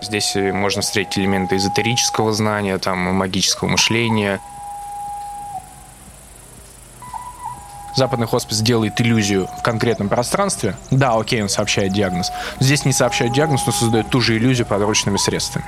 Здесь можно встретить элементы эзотерического знания, там, магического мышления. Западный хоспис делает иллюзию в конкретном пространстве. Да, окей, он сообщает диагноз. Здесь не сообщает диагноз, но создает ту же иллюзию подручными средствами.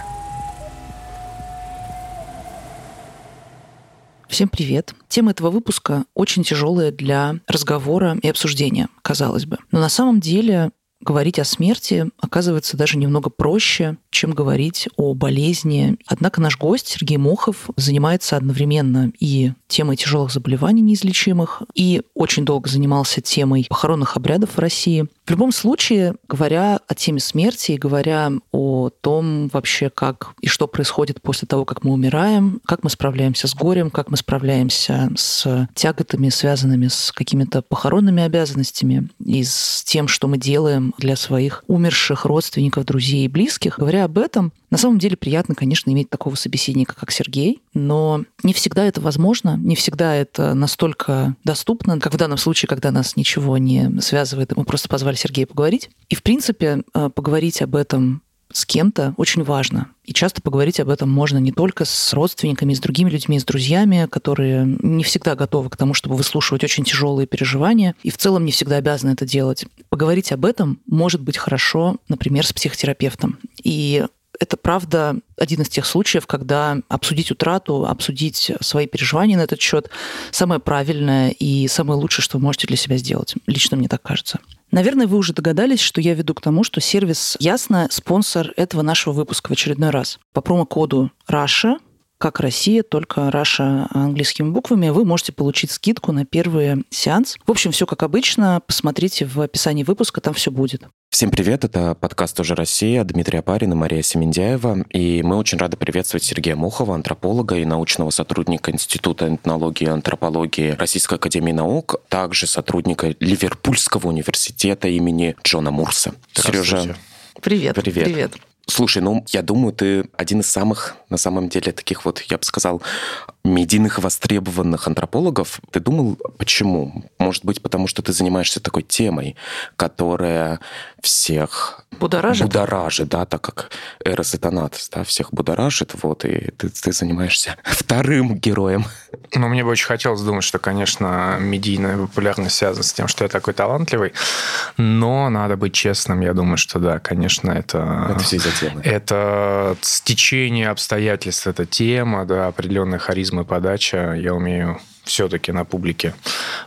Всем привет. Тема этого выпуска очень тяжелая для разговора и обсуждения, казалось бы. Но на самом деле говорить о смерти оказывается даже немного проще, чем говорить о болезни. Однако наш гость Сергей Мохов занимается одновременно и темой тяжелых заболеваний неизлечимых, и очень долго занимался темой похоронных обрядов в России. В любом случае, говоря о теме смерти и говоря о том вообще, как и что происходит после того, как мы умираем, как мы справляемся с горем, как мы справляемся с тяготами, связанными с какими-то похоронными обязанностями и с тем, что мы делаем для своих умерших родственников, друзей и близких, говоря об этом, на самом деле приятно, конечно, иметь такого собеседника, как Сергей, но не всегда это возможно, не всегда это настолько доступно, как в данном случае, когда нас ничего не связывает, и мы просто позвали Сергея поговорить. И, в принципе, э, поговорить об этом с кем-то очень важно. И часто поговорить об этом можно не только с родственниками, с другими людьми, с друзьями, которые не всегда готовы к тому, чтобы выслушивать очень тяжелые переживания, и в целом не всегда обязаны это делать. Поговорить об этом может быть хорошо, например, с психотерапевтом. И это правда один из тех случаев, когда обсудить утрату, обсудить свои переживания на этот счет самое правильное и самое лучшее, что вы можете для себя сделать. Лично мне так кажется. Наверное, вы уже догадались, что я веду к тому, что сервис Ясно – спонсор этого нашего выпуска в очередной раз. По промокоду RASHA как Россия, только Раша английскими буквами, вы можете получить скидку на первый сеанс. В общем, все как обычно. Посмотрите в описании выпуска, там все будет. Всем привет, это подкаст «Тоже Россия», Дмитрий Апарин и Мария Семендяева. И мы очень рады приветствовать Сергея Мухова, антрополога и научного сотрудника Института этнологии и антропологии Российской Академии Наук, также сотрудника Ливерпульского университета имени Джона Мурса. Сережа, Привет. Привет. Привет. Слушай, ну, я думаю, ты один из самых, на самом деле, таких вот, я бы сказал, медийных востребованных антропологов. Ты думал, почему? Может быть, потому что ты занимаешься такой темой, которая всех будоражит, будоражит да, так как Эрос и Танатос, да, всех будоражит, вот, и ты, ты занимаешься вторым героем. Ну, мне бы очень хотелось думать, что, конечно, медийная популярность связана с тем, что я такой талантливый, но надо быть честным, я думаю, что да, конечно, это... Это все из-за темы. Это стечение обстоятельств, это тема, да, определенная харизма и подача, я умею все-таки на публике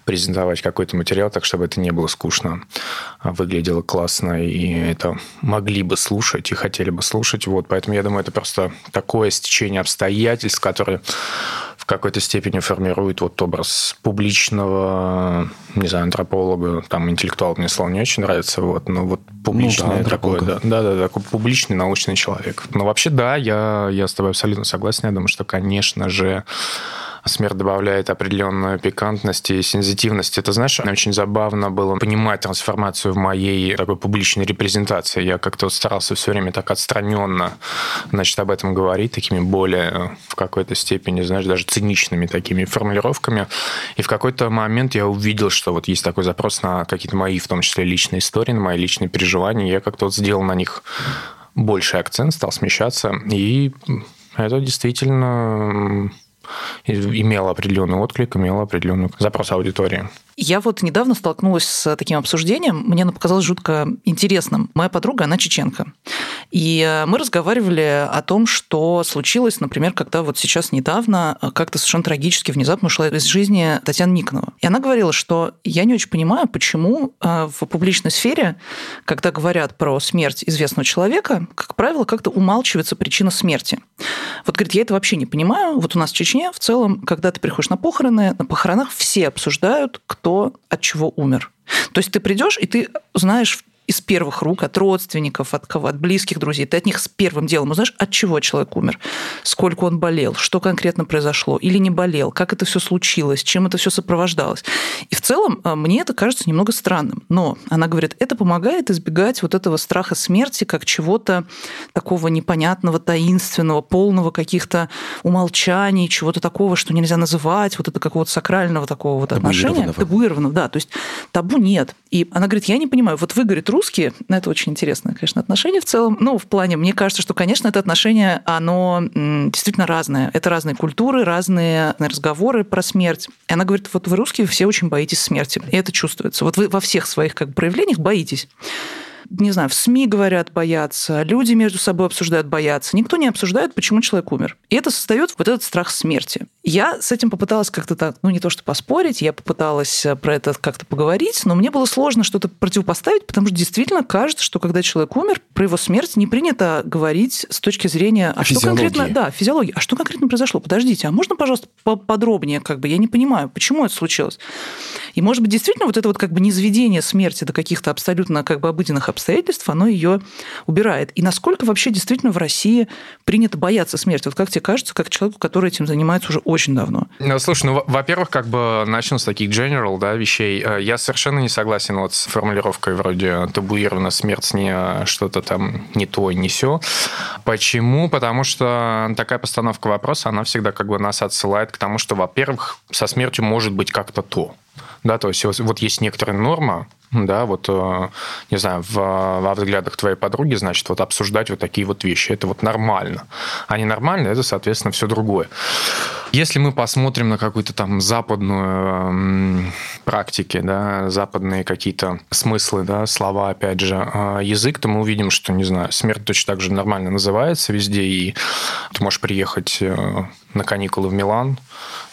презентовать какой-то материал так, чтобы это не было скучно, а выглядело классно, и это могли бы слушать и хотели бы слушать. Вот, поэтому я думаю, это просто такое стечение обстоятельств, которое в какой-то степени формирует вот образ публичного, не знаю, антрополога, там, интеллектуал мне слово не очень нравится, вот, но вот публичный ну, да, такой, да, да, да, такой публичный научный человек. Но вообще, да, я, я с тобой абсолютно согласен, я думаю, что, конечно же, смерть добавляет определенную пикантность и сензитивность. Это, знаешь, очень забавно было понимать трансформацию в моей такой публичной репрезентации. Я как-то старался все время так отстраненно, значит, об этом говорить, такими более э, в какой-то степени, знаешь, даже циничными такими формулировками. И в какой-то момент я увидел, что вот есть такой запрос на какие-то мои, в том числе, личные истории, на мои личные переживания. Я как-то вот сделал на них больший акцент, стал смещаться. И это действительно имела определенный отклик, имела определенный запрос аудитории. Я вот недавно столкнулась с таким обсуждением, мне оно показалось жутко интересным. Моя подруга, она чеченка. И э, мы разговаривали о том, что случилось, например, когда вот сейчас недавно э, как-то совершенно трагически внезапно ушла из жизни Татьяна Никонова. И она говорила, что я не очень понимаю, почему э, в публичной сфере, когда говорят про смерть известного человека, как правило, как-то умалчивается причина смерти. Вот, говорит, я это вообще не понимаю. Вот у нас в Чечне в целом, когда ты приходишь на похороны, на похоронах все обсуждают, кто от чего умер. То есть ты придешь, и ты знаешь из первых рук, от родственников, от кого, от близких друзей. Ты от них с первым делом узнаешь, от чего человек умер, сколько он болел, что конкретно произошло или не болел, как это все случилось, чем это все сопровождалось. И в целом а, мне это кажется немного странным. Но она говорит, это помогает избегать вот этого страха смерти как чего-то такого непонятного, таинственного, полного каких-то умолчаний, чего-то такого, что нельзя называть, вот это какого-то сакрального такого вот отношения. Табуированного, да. То есть табу нет. И она говорит, я не понимаю, вот вы, говорит, русские, это очень интересное, конечно, отношение в целом. Ну, в плане, мне кажется, что, конечно, это отношение, оно действительно разное. Это разные культуры, разные разговоры про смерть. И она говорит, вот вы русские все очень боитесь смерти. И это чувствуется. Вот вы во всех своих как бы, проявлениях боитесь не знаю, в СМИ говорят бояться, люди между собой обсуждают бояться. Никто не обсуждает, почему человек умер. И это создает вот этот страх смерти. Я с этим попыталась как-то так, ну не то что поспорить, я попыталась э, про это как-то поговорить, но мне было сложно что-то противопоставить, потому что действительно кажется, что когда человек умер, про его смерть не принято говорить с точки зрения, а что конкретно, да, физиологии, а что конкретно произошло? Подождите, а можно, пожалуйста, поподробнее, как бы, я не понимаю, почему это случилось? И, может быть, действительно вот это вот как бы низведение смерти до каких-то абсолютно как бы обыденных обстоятельств, оно ее убирает. И насколько вообще действительно в России принято бояться смерти? Вот как тебе кажется, как человеку, который этим занимается уже очень давно? Ну, слушай, ну, во-первых, как бы начну с таких general, да, вещей. Э, я совершенно не согласен вот с формулировкой вроде табуирована смерть не что-то там не то, не все. Почему? Потому что такая постановка вопроса, она всегда как бы нас отсылает к тому, что, во-первых, со смертью может быть как-то то. Да, то есть вот есть некоторая норма, да, вот, э, не знаю, в, во взглядах твоей подруги, значит, вот обсуждать вот такие вот вещи, это вот нормально. А не нормально, это, соответственно, все другое. Если мы посмотрим на какую-то там западную практики, да, западные какие-то смыслы, да, слова, опять же, э, язык, то мы увидим, что, не знаю, смерть точно так же нормально называется везде, и ты можешь приехать э, на каникулы в Милан,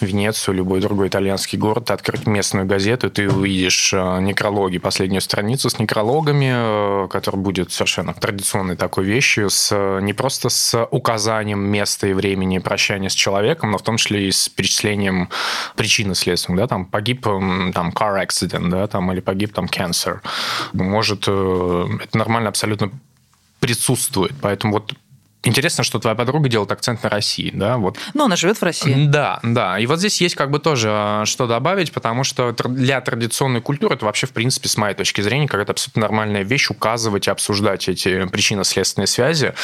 Венецию, любой другой итальянский город, открыть местную газету, ты увидишь э, некрологи, последнюю страницу с некрологами, э, которая будет совершенно традиционной такой вещью, с, не просто с указанием места и времени прощания с человеком, но в том числе и с перечислением причины следствия, да, там погиб там car accident, да, там или погиб там cancer. Может, э, это нормально абсолютно присутствует. Поэтому вот Интересно, что твоя подруга делает акцент на России, да? Вот. Но она живет в России. Да, да. И вот здесь есть как бы тоже а, что добавить, потому что для традиционной культуры это вообще, в принципе, с моей точки зрения, какая-то абсолютно нормальная вещь указывать и обсуждать эти причинно-следственные связи.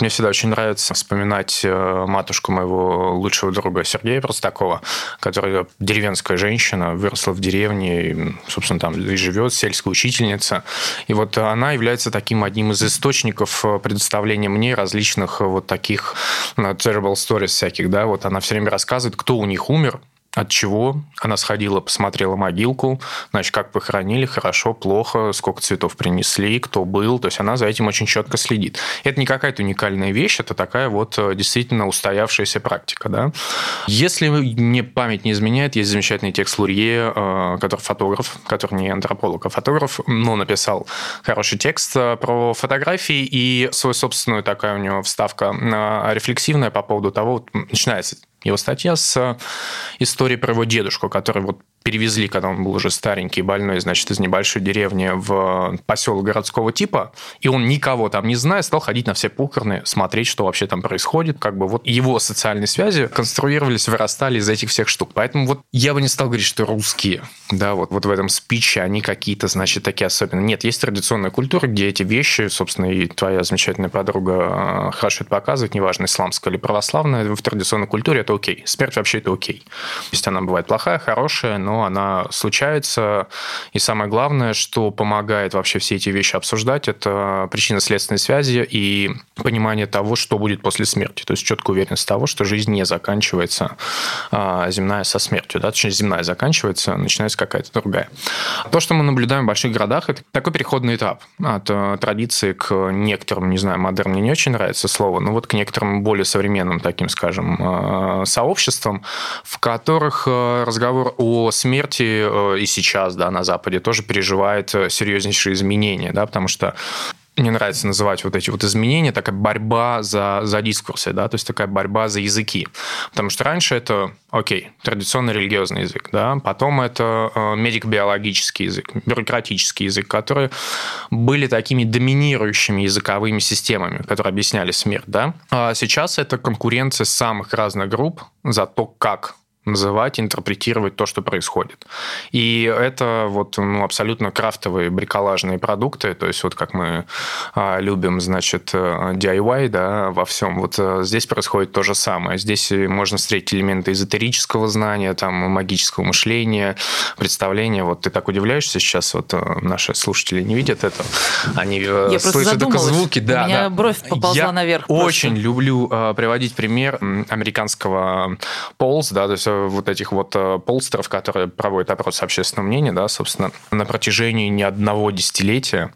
Мне всегда очень нравится вспоминать э, матушку моего лучшего друга Сергея Простакова, которая деревенская женщина, выросла в деревне, и, собственно, там и живет, сельская учительница. И вот она является таким одним из источников э, предоставления мне различных различных вот таких э, terrible stories всяких, да, вот она все время рассказывает, кто у них умер, от чего? Она сходила, посмотрела могилку, значит, как похоронили, хорошо, плохо, сколько цветов принесли, кто был. То есть она за этим очень четко следит. Это не какая-то уникальная вещь, это такая вот э, действительно устоявшаяся практика. Да? Если мне память не изменяет, есть замечательный текст Лурье, э, который фотограф, который не антрополог, а фотограф, но написал хороший текст э, про фотографии и свою собственную такая у него вставка рефлексивная по поводу того, начинается его статья с историей про его дедушку, который вот перевезли, когда он был уже старенький, больной, значит, из небольшой деревни в поселок городского типа, и он никого там не зная, стал ходить на все похороны, смотреть, что вообще там происходит, как бы вот его социальные связи конструировались, вырастали из этих всех штук. Поэтому вот я бы не стал говорить, что русские, да, вот, вот в этом спиче они какие-то, значит, такие особенные. Нет, есть традиционная культура, где эти вещи, собственно, и твоя замечательная подруга а, хорошо это показывает, неважно, исламская или православная, в традиционной культуре это окей. Смерть вообще это окей. То есть она бывает плохая, хорошая, но но она случается. И самое главное, что помогает вообще все эти вещи обсуждать, это причинно-следственные связи и понимание того, что будет после смерти. То есть четкая уверенность того, что жизнь не заканчивается а, земная со смертью. Да? Точнее, земная заканчивается, начинается какая-то другая. То, что мы наблюдаем в больших городах, это такой переходный этап от э, традиции к некоторым, не знаю, модерн мне не очень нравится слово, но вот к некоторым более современным таким, скажем, э, сообществам, в которых э, разговор о смерти э, и сейчас, да, на Западе тоже переживает э, серьезнейшие изменения, да, потому что мне нравится называть вот эти вот изменения, такая борьба за, за дискурсы, да, то есть такая борьба за языки. Потому что раньше это, окей, традиционный религиозный язык, да, потом это э, медико-биологический язык, бюрократический язык, которые были такими доминирующими языковыми системами, которые объясняли смерть, да. А сейчас это конкуренция самых разных групп за то, как называть, интерпретировать то, что происходит. И это вот ну, абсолютно крафтовые бриколажные продукты, то есть вот как мы а, любим, значит, э, DIY, да, во всем. Вот а, здесь происходит то же самое. Здесь можно встретить элементы эзотерического знания, там, магического мышления, представления. Вот ты так удивляешься сейчас, вот наши слушатели не видят это, они Я слышат только звуки. Да, У меня да. бровь поползла Я наверх. очень просто. люблю а, приводить пример американского полз, да, то есть вот этих вот э, полстеров, которые проводят опрос общественного мнения, да, собственно, на протяжении не одного десятилетия,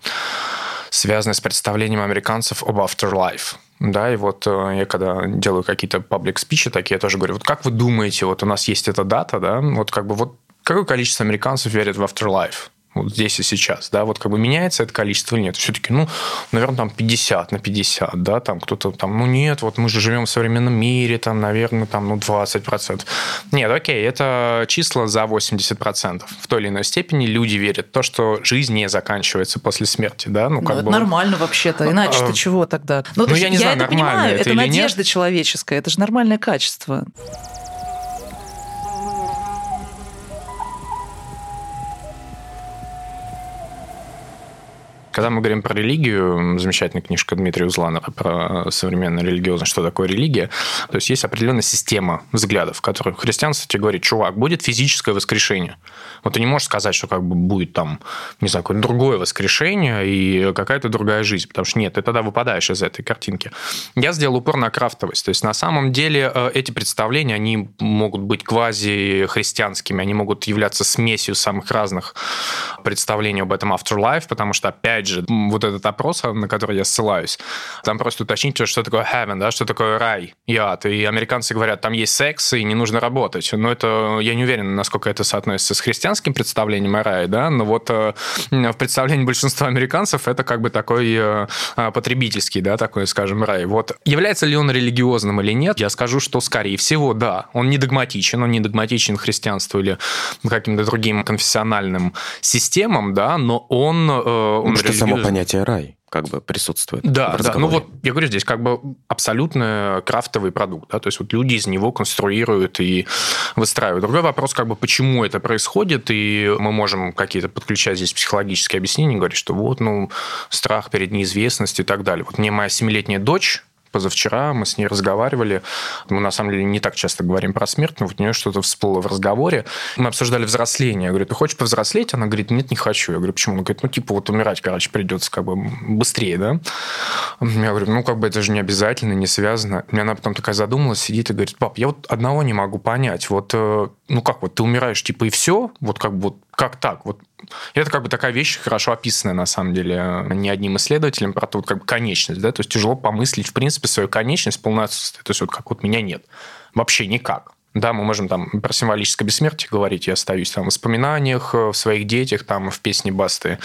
связанные с представлением американцев об afterlife. Да, и вот э, я когда делаю какие-то паблик спичи такие, я тоже говорю, вот как вы думаете, вот у нас есть эта дата, да, вот как бы вот какое количество американцев верит в afterlife? Вот здесь и сейчас, да, вот как бы меняется это количество или нет. Все-таки, ну, наверное, там 50 на 50, да, там кто-то там, ну, нет, вот мы же живем в современном мире, там, наверное, там, ну, 20%. Нет, окей, это числа за 80%. В той или иной степени люди верят в то, что жизнь не заканчивается после смерти, да, ну, как ну, бы... Нормально вообще-то, иначе А, ты чего тогда? Ну, ну, я не знаю, это нормально понимаю, это это или нет. надежда человеческая, это же нормальное качество. Когда мы говорим про религию, замечательная книжка Дмитрия Узланова про современную религиозность, что такое религия, то есть есть определенная система взглядов, в которых христианство тебе говорит, чувак, будет физическое воскрешение. Вот ты не можешь сказать, что как бы будет там, не знаю, какое-то другое воскрешение и какая-то другая жизнь, потому что нет, ты тогда выпадаешь из этой картинки. Я сделал упор на крафтовость, то есть на самом деле э, эти представления, они могут быть квази-христианскими, они могут являться смесью самых разных представлений об этом afterlife, потому что, опять же, вот этот опрос, на который я ссылаюсь, там просто уточните, что такое heaven, да, что такое рай и ад. И американцы говорят, там есть секс, и не нужно работать. Но это, я не уверен, насколько это соотносится с христианским представлением о рае, да, но вот э, в представлении большинства американцев это как бы такой э, потребительский, да, такой, скажем, рай. Вот является ли он религиозным или нет, я скажу, что, скорее всего, да. Он не догматичен, он не догматичен христианству или каким-то другим конфессиональным системам, да, но он... э, он Что само понятие рай как бы присутствует Да, да. Ну вот я говорю, здесь как бы абсолютно крафтовый продукт. Да? То есть вот люди из него конструируют и выстраивают. Другой вопрос, как бы почему это происходит, и мы можем какие-то подключать здесь психологические объяснения, говорить, что вот, ну, страх перед неизвестностью и так далее. Вот мне моя семилетняя дочь позавчера мы с ней разговаривали. Мы, на самом деле, не так часто говорим про смерть, но вот у нее что-то всплыло в разговоре. Мы обсуждали взросление. Я говорю, ты хочешь повзрослеть? Она говорит, нет, не хочу. Я говорю, почему? Она говорит, ну, типа, вот умирать, короче, придется как бы быстрее, да? Я говорю, ну, как бы это же не обязательно, не связано. И она потом такая задумалась, сидит и говорит, пап, я вот одного не могу понять. Вот, э, ну, как вот, ты умираешь, типа, и все? Вот как бы, вот, как так? Вот это как бы такая вещь, хорошо описанная, на самом деле, не одним исследователем, про то, вот как бы конечность, да, то есть тяжело помыслить, в принципе, свою конечность в полном отсутствии. То есть вот как вот меня нет. Вообще никак. Да, мы можем там про символическое бессмертие говорить, я остаюсь там в воспоминаниях, э, в своих детях, там в песне Басты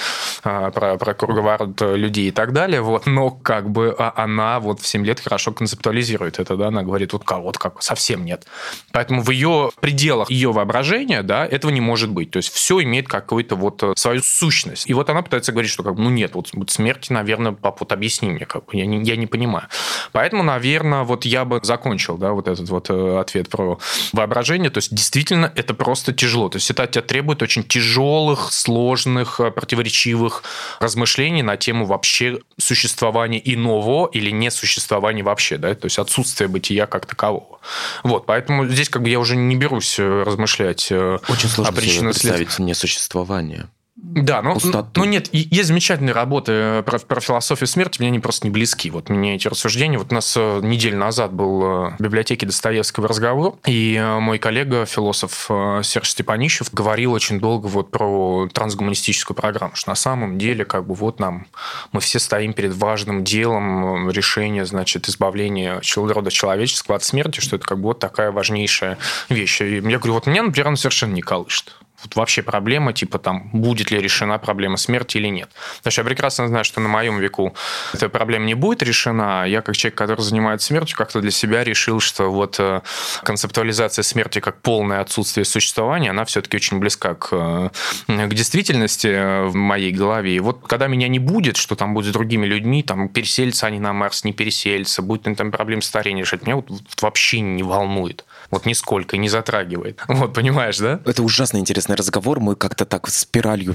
э, про, про круговорот людей и так далее, вот, но как бы а, она вот в 7 лет хорошо концептуализирует это, да, она говорит, вот вот как, совсем нет. Поэтому в ее пределах ее воображения, да, этого не может быть. То есть все имеет какую-то вот э, свою сущность. И вот она пытается говорить, что как ну нет, вот, вот смерти, наверное, пап, вот объясни мне, как бы, я не, я не понимаю. Поэтому, наверное, вот я бы закончил, да, вот этот вот ответ про воображение. То есть действительно это просто тяжело. То есть это от тебя требует очень тяжелых, сложных, э, противоречивых размышлений на тему вообще существования иного или несуществования вообще, да, то есть отсутствие бытия как такового. Вот, поэтому здесь как бы я уже не берусь э, размышлять э, Очень сложно о причинно-следственном. представить несуществование. Да, ну, Пустоту. ну нет, есть замечательные работы э, про, про философию смерти, мне они просто не близки. Вот мне эти рассуждения, вот у нас э, неделю назад был э, в библиотеке Достоевского разговор, и мой коллега, философ Серж Степанищев, говорил очень долго вот про трансгуманистическую программу, что на самом деле как бы вот нам, мы все стоим перед важным делом решения, значит, избавления рода человеческого от смерти, что это как бы вот такая важнейшая вещь. И я говорю, вот меня, например, она совершенно не колышет. Вот вообще проблема, типа там, будет ли решена проблема смерти или нет. Потому что я прекрасно знаю, что на моем веку эта проблема не будет решена. Я, как человек, который занимается смертью, как-то для себя решил, что вот э, концептуализация смерти как полное отсутствие существования, она все-таки очень близка к, э, к действительности в моей голове. И вот когда меня не будет, что там будет с другими людьми, там пересельцы они на Марс, не пересельцы, будет ли там проблем старения решать, меня вот, вот вообще не волнует. Вот нисколько, не затрагивает. Вот, понимаешь, да? Это ужасно интересный разговор. Мы как-то так спиралью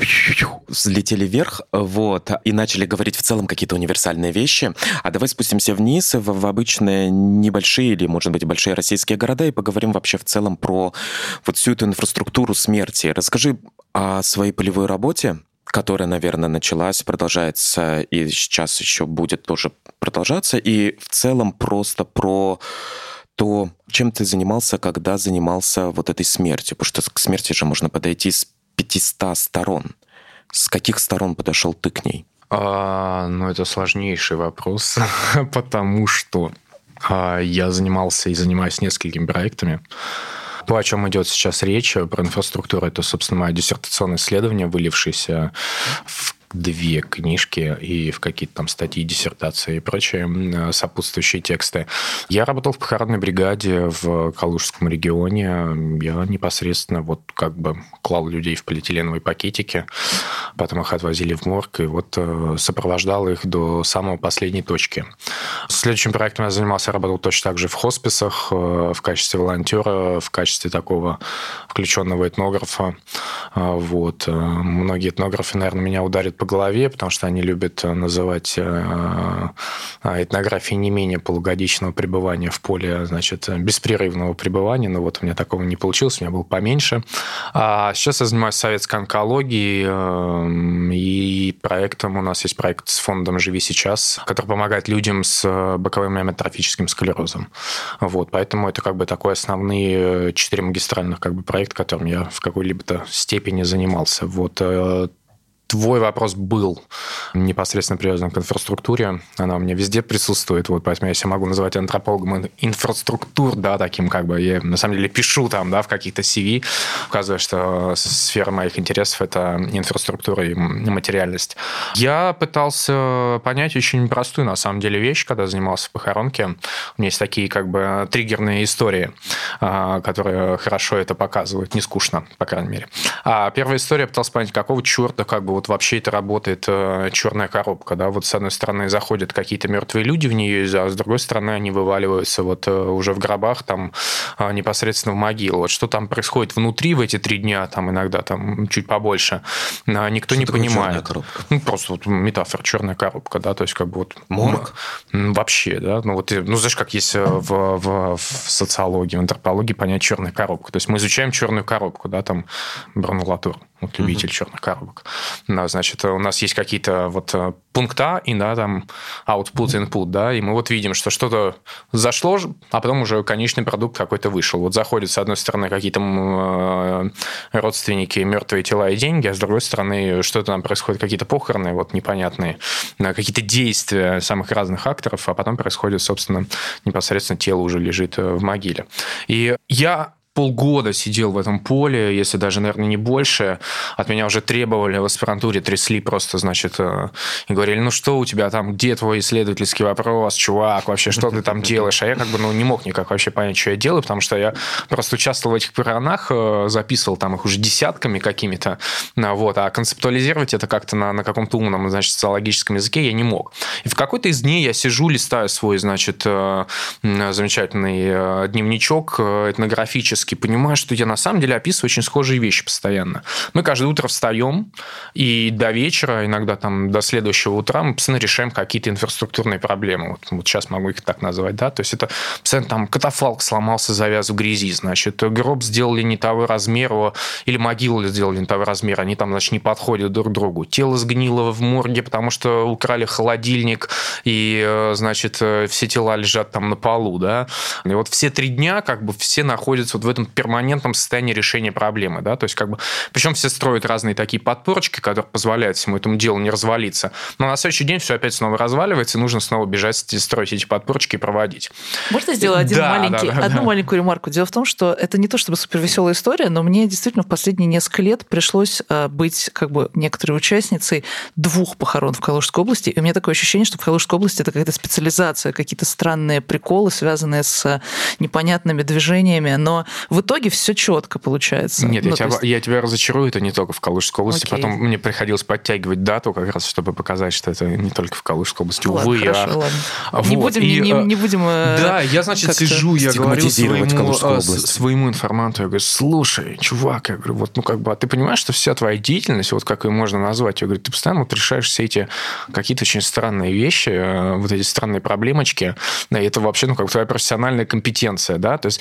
взлетели вверх, вот, и начали говорить в целом какие-то универсальные вещи. А давай спустимся вниз в, в обычные небольшие или, может быть, большие российские города и поговорим вообще в целом про вот всю эту инфраструктуру смерти. Расскажи о своей полевой работе, которая, наверное, началась, продолжается и сейчас еще будет тоже продолжаться, и в целом просто про то, чем ты занимался, когда занимался вот этой смертью? Потому что к смерти же можно подойти с 500 сторон. С каких сторон подошел ты к ней? А, ну, это сложнейший вопрос, потому что а, я занимался и занимаюсь несколькими проектами. То, о чем идет сейчас речь, про инфраструктуру, это, собственно, мое диссертационное исследование, вылившееся в две книжки и в какие-то там статьи, диссертации и прочие сопутствующие тексты. Я работал в похоронной бригаде в Калужском регионе. Я непосредственно вот как бы клал людей в полиэтиленовые пакетики, потом их отвозили в морг и вот э, сопровождал их до самой последней точки. Следующим проектом я занимался, работал точно так же в хосписах, э, в качестве волонтера, в качестве такого включенного этнографа. Э, вот. Многие этнографы, наверное, меня ударят по голове, потому что они любят э, называть э, э, этнографией не менее полугодичного пребывания в поле, значит, беспрерывного пребывания. Но вот у меня такого не получилось, у меня был поменьше. А сейчас я занимаюсь советской онкологией, и проектом у нас есть проект с фондом «Живи сейчас», который помогает людям с боковым амиотрофическим склерозом. Вот, поэтому это как бы такой основные четыре магистральных как бы проекта, которым я в какой-либо степени занимался. Вот твой вопрос был непосредственно привязан к инфраструктуре. Она у меня везде присутствует, вот поэтому я себя могу называть антропологом инфраструктур, да, таким как бы, я на самом деле пишу там, да, в каких-то CV, указывая, что сфера моих интересов – это инфраструктура и материальность. Я пытался понять очень простую, на самом деле, вещь, когда занимался в похоронке. У меня есть такие как бы триггерные истории, а, которые хорошо это показывают, не скучно, по крайней мере. А первая история, я пытался понять, какого черта как бы вот вообще это работает э, черная коробка, да, вот с одной стороны заходят какие-то мертвые люди в нее, а с другой стороны они вываливаются вот э, уже в гробах там э, непосредственно в могилу. Вот что там происходит внутри в эти три дня, там иногда там чуть побольше, никто что не понимает. Ну, просто вот метафора черная коробка, да, то есть как бы вот... Морг? Вообще, да, ну вот, ну знаешь, как есть в, в, в социологии, в антропологии понять черная коробка. То есть мы изучаем черную коробку, да, там бронулатур вот любитель mm-hmm. черных коробок. Да, значит, у нас есть какие-то вот э, пункта, и да, там output, input, да, и мы вот видим, что что-то зашло, а потом уже конечный продукт какой-то вышел. Вот заходят, с одной стороны, какие-то э, родственники, мертвые тела и деньги, а с другой стороны, что-то там происходит, какие-то похороны вот непонятные, какие-то действия самых разных акторов, а потом происходит, собственно, непосредственно тело уже лежит э, в могиле. И я полгода сидел в этом поле, если даже, наверное, не больше. От меня уже требовали в аспирантуре, трясли просто, значит, э, и говорили, ну что у тебя там, где твой исследовательский вопрос, чувак, вообще, что ты там делаешь? А я как бы, ну, не мог никак вообще понять, что я делаю, потому что я просто участвовал в этих похоронах, э, записывал там их уже десятками какими-то, вот, а концептуализировать это как-то на, на каком-то умном, значит, социологическом языке я не мог. И в какой-то из дней я сижу, листаю свой, значит, э, замечательный дневничок этнографический, периодически понимаю, что я на самом деле описываю очень схожие вещи постоянно. Мы каждое утро встаем, и до вечера, иногда там до следующего утра мы постоянно решаем какие-то инфраструктурные проблемы. Вот, вот сейчас могу их так назвать, да, то есть это постоянно там катафалк сломался, завяз в грязи, значит, гроб сделали не того размера, или могилу сделали не того размера, они там, значит, не подходят друг к другу. Тело сгнило в морге, потому что украли холодильник, и, э, значит, э, все тела лежат там на полу, да. И вот все три дня как бы все находятся вот в этом перманентном состоянии решения проблемы, да, то есть как бы, причем все строят разные такие подпорочки, которые позволяют всему этому делу не развалиться, но на следующий день все опять снова разваливается, и нужно снова бежать, строить эти подпорочки и проводить. Можно сделать один да, маленький, да, да, одну да. маленькую ремарку? Дело в том, что это не то чтобы супервеселая история, но мне действительно в последние несколько лет пришлось э, быть как бы некоторой участницей двух похорон в Калужской области, и у меня такое ощущение, что в Калужской области это какая-то специализация, какие-то странные приколы, связанные с непонятными движениями, но в итоге все четко получается. Нет, ну, я, тебя, есть... я тебя разочарую, это не только в Калужской области. Окей. Потом мне приходилось подтягивать дату как раз, чтобы показать, что это не только в Калужской области. Ладно, Увы, хорошо, а... ладно. Вот. Не будем, и, не, не будем э, Да, я, значит, сижу, я говорю своему, э, своему информанту, я говорю, слушай, чувак, я говорю, вот, ну, как бы, а ты понимаешь, что вся твоя деятельность, вот как ее можно назвать, я говорю, ты постоянно вот решаешь все эти какие-то очень странные вещи, э, вот эти странные проблемочки, и это вообще, ну, как твоя профессиональная компетенция, да, то есть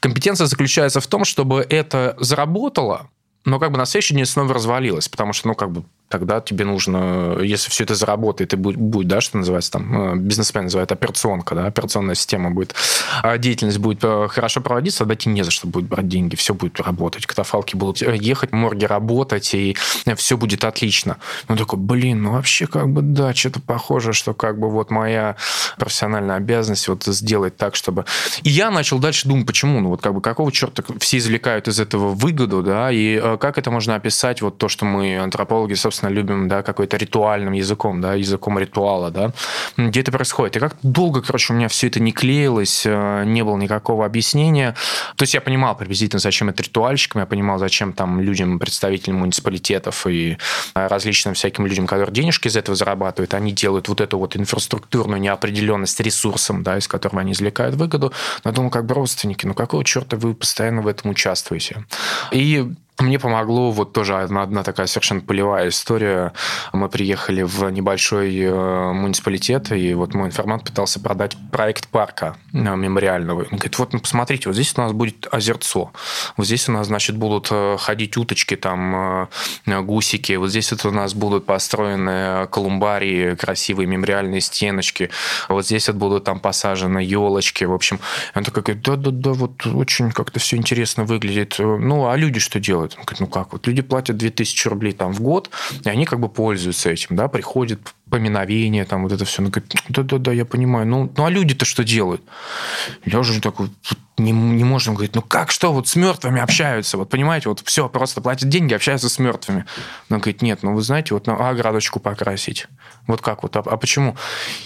компетенция заключается в том, чтобы это заработало, но как бы на следующий день снова развалилось, потому что, ну, как бы тогда тебе нужно, если все это заработает и будет, будет да, что называется там, э, бизнесмен называет операционка, да, операционная система будет, а деятельность будет э, хорошо проводиться, тогда тебе не за что будет брать деньги, все будет работать, катафалки будут э, ехать, морги работать, и все будет отлично. Ну, такой, блин, ну вообще как бы да, что-то похоже, что как бы вот моя профессиональная обязанность вот сделать так, чтобы... И я начал дальше думать, почему, ну вот как бы какого черта все извлекают из этого выгоду, да, и как это можно описать, вот то, что мы, антропологи, собственно, собственно, любим, да, какой-то ритуальным языком, да, языком ритуала, да, где это происходит. И как долго, короче, у меня все это не клеилось, э, не было никакого объяснения. То есть я понимал приблизительно, зачем это ритуальщикам, я понимал, зачем там людям, представителям муниципалитетов и э, различным всяким людям, которые денежки из этого зарабатывают, они делают вот эту вот инфраструктурную неопределенность ресурсом, да, из которого они извлекают выгоду. Но я думал, как бы родственники, ну какого черта вы постоянно в этом участвуете? И мне помогло вот тоже одна, одна такая совершенно полевая история. Мы приехали в небольшой э, муниципалитет, и вот мой информант пытался продать проект парка э, мемориального. Он говорит, вот ну, посмотрите, вот здесь у нас будет озерцо, вот здесь у нас, значит, будут э, ходить уточки, там, гусики, вот здесь вот у нас будут построены колумбарии, красивые мемориальные стеночки, вот здесь вот будут там посажены елочки, в общем. Он такой говорит, да-да-да, вот очень как-то все интересно выглядит. Ну, а люди что делают? Он говорит, ну как, вот люди платят 2000 рублей там в год, и они как бы пользуются этим, да, приходят поминовение, там вот это все. Он говорит, да-да-да, я понимаю. Ну, ну а люди-то что делают? Я уже такой, не, не можем говорить, ну как, что, вот с мертвыми общаются, вот понимаете, вот все, просто платят деньги, общаются с мертвыми. Он говорит, нет, ну вы знаете, вот на оградочку покрасить. Вот как вот, а, а почему?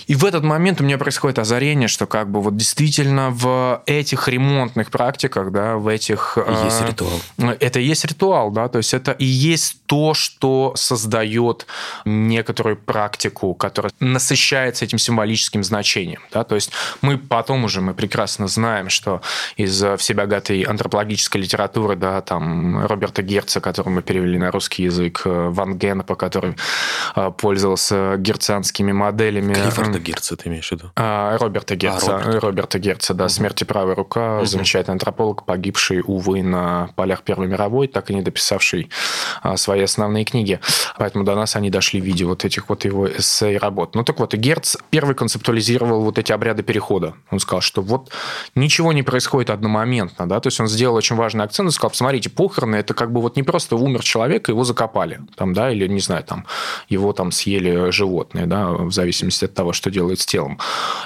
И в этот момент у меня происходит озарение, что как бы вот действительно в этих ремонтных практиках, да, в этих... Есть э, ритуал. Это и есть ритуал, да, то есть это и есть то, что создает некоторую практику, которая насыщается этим символическим значением, да, то есть мы потом уже, мы прекрасно знаем, что из всебогатой антропологической литературы, да, там Роберта Герца, который мы перевели на русский язык, э, Ван Генопа, который э, пользовался герцианскими моделями. Клиффорда Герца ты имеешь в виду? А, Роберта Герца. А, Роберт. Роберта Герца, да, «Смерть и правая рука», угу. замечательный антрополог, погибший, увы, на полях Первой мировой, так и не дописавший а, свои основные книги. Поэтому до нас они дошли в виде вот этих вот его эссе и работ. Ну так вот, и Герц первый концептуализировал вот эти обряды перехода. Он сказал, что вот ничего не происходит одномоментно, да, то есть он сделал очень важный акцент и сказал, посмотрите, похороны, это как бы вот не просто умер человек, его закопали, там, да, или, не знаю, там, его там съели животные, да, в зависимости от того, что делают с телом.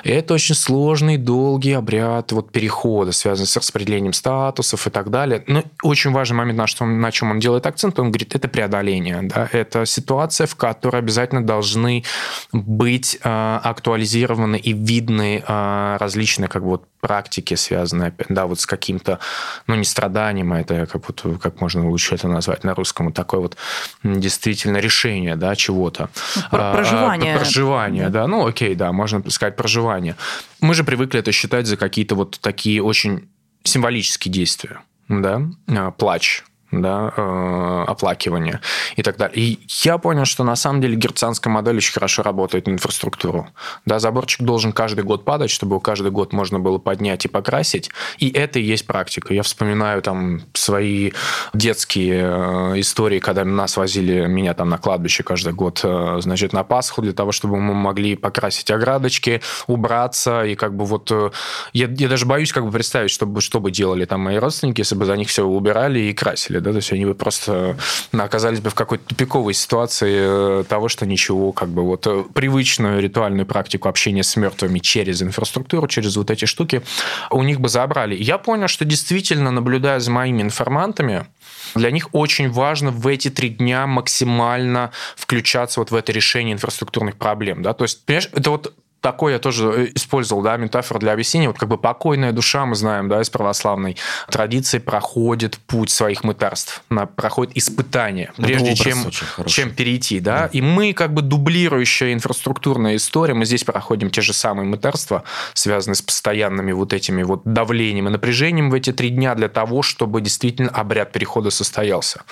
Это очень сложный, долгий обряд вот перехода, связанный с распределением статусов и так далее. Но очень важный момент, на, что он, на чем он делает акцент, он говорит, это преодоление, да, это ситуация, в которой обязательно должны быть э, актуализированы и видны э, различные как бы вот практики, связанные, да, вот с каким-то, ну, не страданием, а это как, вот, как можно лучше это назвать на русском, вот такое вот действительно решение, да, чего-то. Ну, про проживание. А, проживание, да. ну, окей, да, можно сказать проживание. Мы же привыкли это считать за какие-то вот такие очень символические действия, да, а, плач, да, э, оплакивания и так далее. И я понял, что на самом деле герцанская модель очень хорошо работает на инфраструктуру. Да, заборчик должен каждый год падать, чтобы его каждый год можно было поднять и покрасить. И это и есть практика. Я вспоминаю там свои детские э, истории, когда нас возили, меня там на кладбище каждый год, э, значит, на Пасху, для того, чтобы мы могли покрасить оградочки, убраться, и как бы вот... э, Я, я даже боюсь как бы представить, что бы, что бы делали там мои родственники, если бы за них все убирали и красили, да, то есть они бы просто оказались бы в какой-то тупиковой ситуации э, того, что ничего, как бы вот э, привычную ритуальную практику общения с мертвыми через инфраструктуру, через вот эти штуки, у них бы забрали. Я понял, что действительно, наблюдая за моими информантами, для них очень важно в эти три дня максимально включаться вот в это решение инфраструктурных проблем. Да? То есть, понимаешь, это вот такой я тоже э, использовал, да, метафору для объяснения. Вот как бы покойная душа, мы знаем, да, из православной традиции проходит путь своих мытарств, она проходит испытания, Ну, прежде чем, чем перейти, да? И мы как бы дублирующая инфраструктурная история, мы здесь проходим те же самые мытарства, связанные с постоянными вот этими вот давлением и напряжением в эти три дня для того, чтобы действительно обряд перехода состоялся.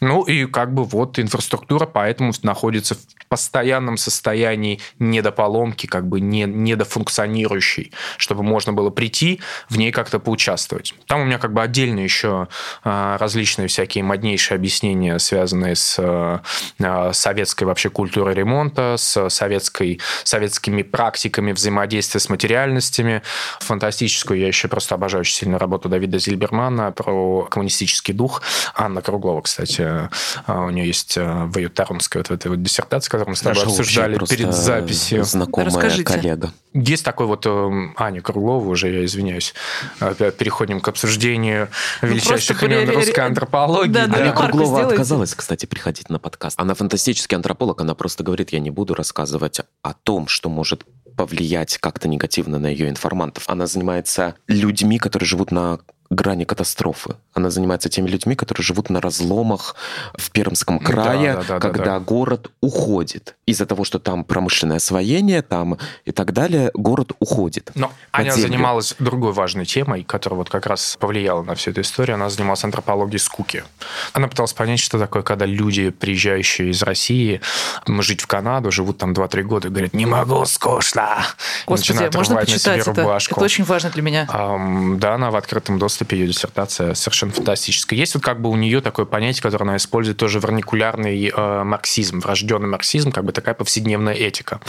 Ну и как бы вот инфраструктура поэтому находится в постоянном состоянии недополомки, как бы не, недофункционирующей, чтобы можно было прийти в ней как-то поучаствовать. Там у меня как бы отдельно еще а, различные всякие моднейшие объяснения, связанные с а, а, советской вообще культурой ремонта, с советской, советскими практиками взаимодействия с материальностями. Фантастическую я еще просто обожаю очень сильно работу Давида Зильбермана про коммунистический дух. Анна Круглова, кстати, у нее есть в ее Тарунской вот этой вот диссертации, которую мы с тобой Наша обсуждали перед записью. Знакомая Расскажите. коллега. Есть такой вот э, Аня Круглова, уже я извиняюсь, опять переходим к обсуждению величайших просто имен при- русской антропологии. Да, да, Аня Круглова сделайте. отказалась, кстати, приходить на подкаст. Она фантастический антрополог, она просто говорит, я не буду рассказывать о том, что может повлиять как-то негативно на ее информантов. Она занимается людьми, которые живут на грани катастрофы. Она занимается теми людьми, которые живут на разломах в Пермском Да, крае, да, да, да, когда да. город уходит. Из-за того, что там промышленное освоение, там и так далее, город уходит. Но Аня землю. занималась другой важной темой, которая вот как раз повлияла на всю эту историю. Она занималась антропологией скуки. Она пыталась понять, что такое, когда люди, приезжающие из России, жить в Канаду, живут там 2-3 года и говорят, не могу, скучно. Господи, начинают можно рвать на себе почитать это? рубашку. Это очень важно для меня. Ам, Да, она в открытом доступе, ее диссертация совершенно фантастическая. Есть вот как бы у нее такое понятие, которое она использует, тоже верникулярный э, марксизм, врожденный марксизм, как бы такая повседневная этика.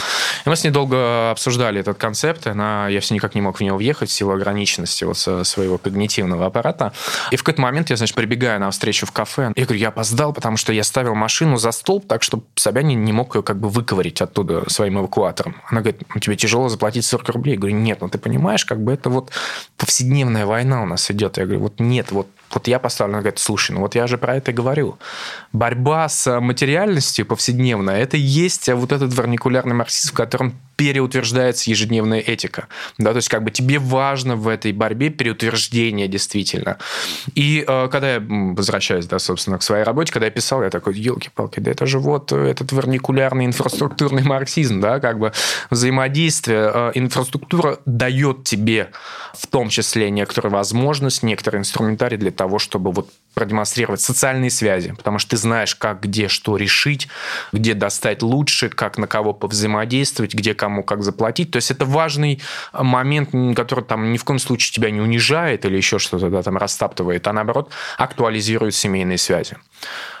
И мы с ней долго обсуждали этот концепт, и она, я все никак не мог в него въехать в силу ограниченности вот своего когнитивного аппарата. И в какой-то момент я, значит, прибегаю на встречу в кафе, я говорю, я опоздал, потому что я ставил машину за столб так, чтобы Собянин не мог ее как бы выковырить оттуда своим эвакуатором. Она говорит, «Ну, тебе тяжело заплатить 40 рублей. Я говорю, нет, ну ты понимаешь, как бы это вот повседневная война у нас идет. Я говорю, вот нет, вот вот я поставлю, она говорит, слушай, ну вот я же про это и говорю. Борьба с материальностью повседневная, это и есть вот этот верникулярный марксизм, в котором переутверждается ежедневная этика. Да, то есть как бы тебе важно в этой борьбе переутверждение действительно. И э, когда я возвращаюсь, да, собственно, к своей работе, когда я писал, я такой, елки-палки, да это же вот этот верникулярный инфраструктурный марксизм, да, как бы взаимодействие. Э, инфраструктура дает тебе в том числе некоторую возможность, некоторый инструментарий для того, чтобы вот продемонстрировать социальные связи, потому что ты знаешь, как, где, что решить, где достать лучше, как на кого повзаимодействовать, где кому как заплатить. То есть это важный момент, м, который там ни в коем случае тебя не унижает или еще что-то да, там растаптывает, а наоборот актуализирует семейные связи.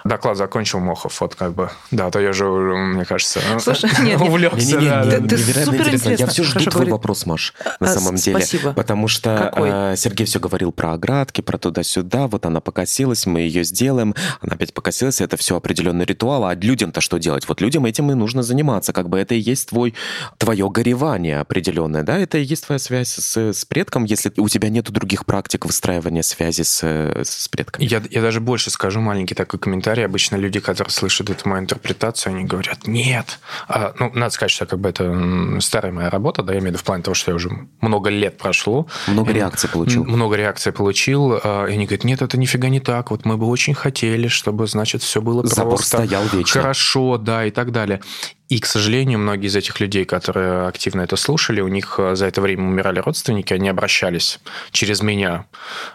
Доклад закончил Мохов, вот как бы, да, то я же, мне кажется, Слушай, нет, увлекся. Не-не-не, да, Ты- да. ты невероятно супер интересно. Я все жду Хорошо твой говорит. вопрос, Маш, на А, самом деле. спасибо. Потому что Какой? э, Сергей все говорил про оградки, про туда-сюда, вот она покосилась, мы ее сделаем, она опять покосилась, это все определенный ритуал, а людям-то что делать? Вот людям этим и нужно заниматься, как бы это и есть твой, твое горевание определенное, да, это и есть твоя связь с, с предком, если у тебя нет других практик выстраивания связи с, с предками. Я, я даже больше скажу, маленький такой комментарий. Обычно люди, которые слышат эту мою интерпретацию, они говорят, нет. А, ну, надо сказать, что как бы это старая моя работа, да, я имею в виду в плане того, что я уже много лет прошло. Много И- реакций получил. Много реакций получил. а, И они говорят, нет, это нифига не так. Вот мы бы очень хотели, чтобы, значит, все было Забор просто стоял вечно. хорошо, да, и так далее. И, к сожалению, многие из этих людей, которые активно это слушали, у них за это время умирали родственники, они обращались через меня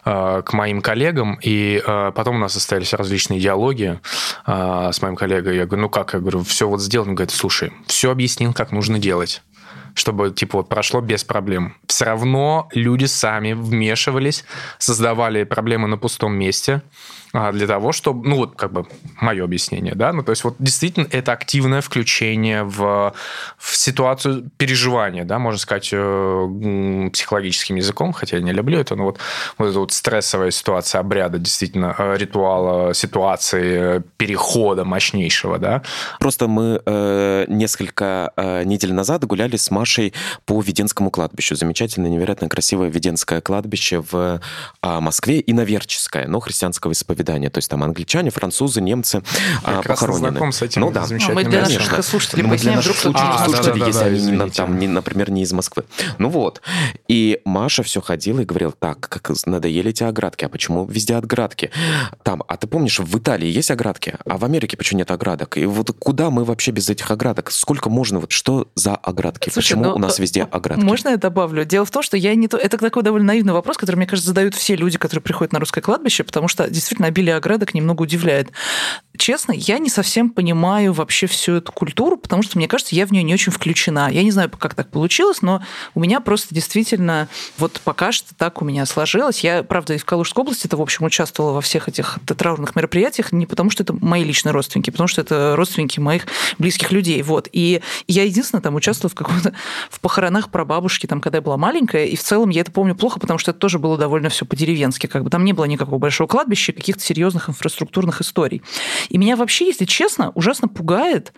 к моим коллегам, и потом у нас состоялись различные диалоги с моим коллегой. Я говорю, ну как? Я говорю, все вот сделано. Он говорит, слушай, все объяснил, как нужно делать чтобы типа вот прошло без проблем. Все равно люди сами вмешивались, создавали проблемы на пустом месте. А, для того, чтобы, ну вот как бы мое объяснение, да, ну то есть вот действительно это активное включение в, в ситуацию переживания, да, можно сказать э, психологическим языком, хотя я не люблю это, но вот, вот эта вот стрессовая ситуация обряда, действительно, э, ритуала, ситуации перехода мощнейшего, да. Просто мы э, несколько э, недель назад гуляли с Машей по Веденскому кладбищу. Замечательное, невероятно красивое Веденское кладбище в э, Москве и Наверческое, но христианского исповедания исповедания. То есть там англичане, французы, немцы Я похоронены. знаком с этим ну, да. Мы для наших слушателей Мы для наших слушателей, а, слушателей да, да, если да, они, извините. там, не, например, не из Москвы. Ну вот. И Маша все ходила и говорила, так, как надоели эти оградки, а почему везде оградки? Там, а ты помнишь, в Италии есть оградки, а в Америке почему нет оградок? И вот куда мы вообще без этих оградок? Сколько можно? Вот что за оградки? Слушай, почему ну, у нас везде оградки? Можно я добавлю? Дело в том, что я не то... Это такой довольно наивный вопрос, который, мне кажется, задают все люди, которые приходят на русское кладбище, потому что действительно обилие оградок немного удивляет. Честно, я не совсем понимаю вообще всю эту культуру, потому что, мне кажется, я в нее не очень включена. Я не знаю, как так получилось, но у меня просто действительно вот пока что так у меня сложилось. Я, правда, и в Калужской области это, в общем, участвовала во всех этих траурных мероприятиях не потому, что это мои личные родственники, потому что это родственники моих близких людей. Вот. И я единственное там участвовала в каком-то в похоронах прабабушки, там, когда я была маленькая, и в целом я это помню плохо, потому что это тоже было довольно все по-деревенски. Как бы там не было никакого большого кладбища, каких-то серьезных инфраструктурных структурных историй. И меня вообще, если честно, ужасно пугает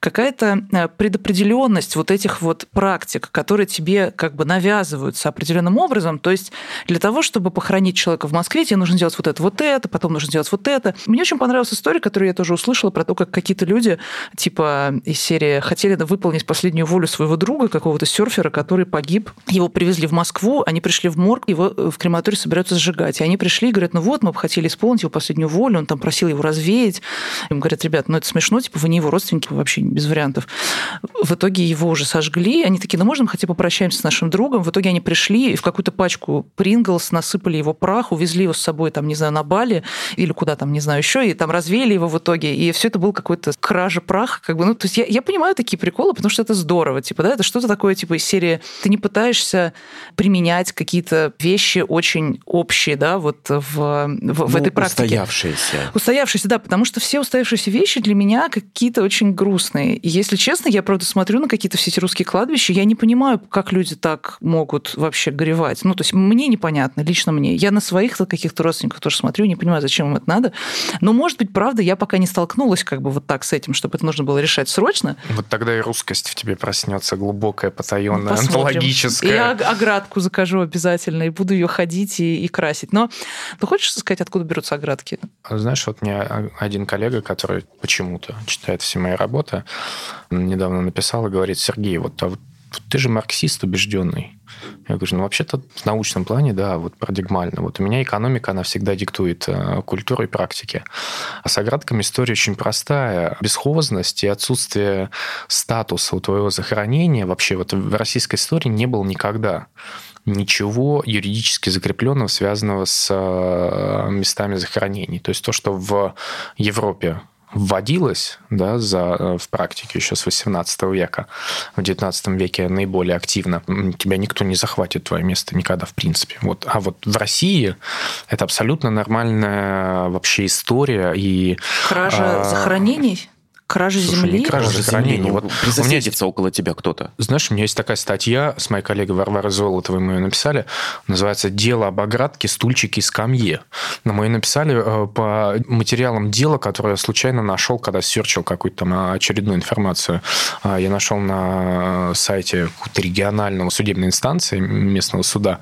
какая-то э, предопределенность вот этих вот практик, которые тебе как бы навязываются определенным образом. То есть для того, чтобы похоронить человека в Москве, тебе нужно делать вот это, вот это, потом нужно делать вот это. Мне очень понравилась история, которую я тоже услышала про то, как какие-то люди, типа из серии, хотели выполнить последнюю волю своего друга, какого-то серфера, который погиб. Его привезли в Москву, они пришли в морг, его э, в крематории собираются сжигать. И они пришли и говорят, ну вот, мы бы хотели исполнить его последнюю волю, он там просил его развеять. Им говорят, ребят, ну это смешно, типа вы не его родственники, вообще без вариантов. В итоге его уже сожгли. Они такие, ну можно мы хотя бы попрощаемся с нашим другом? В итоге они пришли и в какую-то пачку Принглс насыпали его прах, увезли его с собой, там, не знаю, на Бали или куда там, не знаю, еще, и там развеяли его в итоге. И все это был какой-то кража праха. Как бы, ну, то есть я, я понимаю такие приколы, потому что это здорово. Типа, да, это что-то такое, типа, из серии ты не пытаешься применять какие-то вещи очень общие, да, вот в, в, ну, в этой практике. Устоявшиеся. Устоявшиеся, да, потому что все устоявшиеся вещи для меня какие-то очень грустные. И если честно, я, правда, смотрю на какие-то все эти русские кладбища, я не понимаю, как люди так могут вообще горевать. Ну, то есть мне непонятно, лично мне. Я на своих каких-то родственниках тоже смотрю, не понимаю, зачем им это надо. Но, может быть, правда, я пока не столкнулась как бы вот так с этим, чтобы это нужно было решать срочно. Вот тогда и русскость в тебе проснется глубокая, потаенная, ну, онтологическая. Я оградку закажу обязательно и буду ее ходить и, и красить. Но ты хочешь сказать, откуда берутся оградки? Знаешь, вот мне один коллега, который почему-то читает все мои работы, недавно написал и говорит, Сергей, вот, а вот ты же марксист убежденный. Я говорю, ну вообще-то в научном плане, да, вот парадигмально. Вот у меня экономика, она всегда диктует э, культуру и практики. А с оградками история очень простая. Бесхозность и отсутствие статуса у твоего захоронения вообще вот в российской истории не было никогда ничего юридически закрепленного, связанного с э, местами захоронений. То есть то, что в Европе вводилось да, за, э, в практике еще с 18 века, в 19 веке наиболее активно, тебя никто не захватит твое место никогда в принципе. Вот. А вот в России это абсолютно нормальная вообще история. И, Кража а, захоронений? Кража Слушай, земли? Не кража захоронения. Вот присоседится меня... около тебя кто-то. Знаешь, у меня есть такая статья с моей коллегой Варварой Золотовой, мы ее написали, называется «Дело об оградке, стульчики и скамье». Но мы ее написали э, по материалам дела, которое я случайно нашел, когда серчил какую-то там очередную информацию. А, я нашел на сайте регионального судебной инстанции местного суда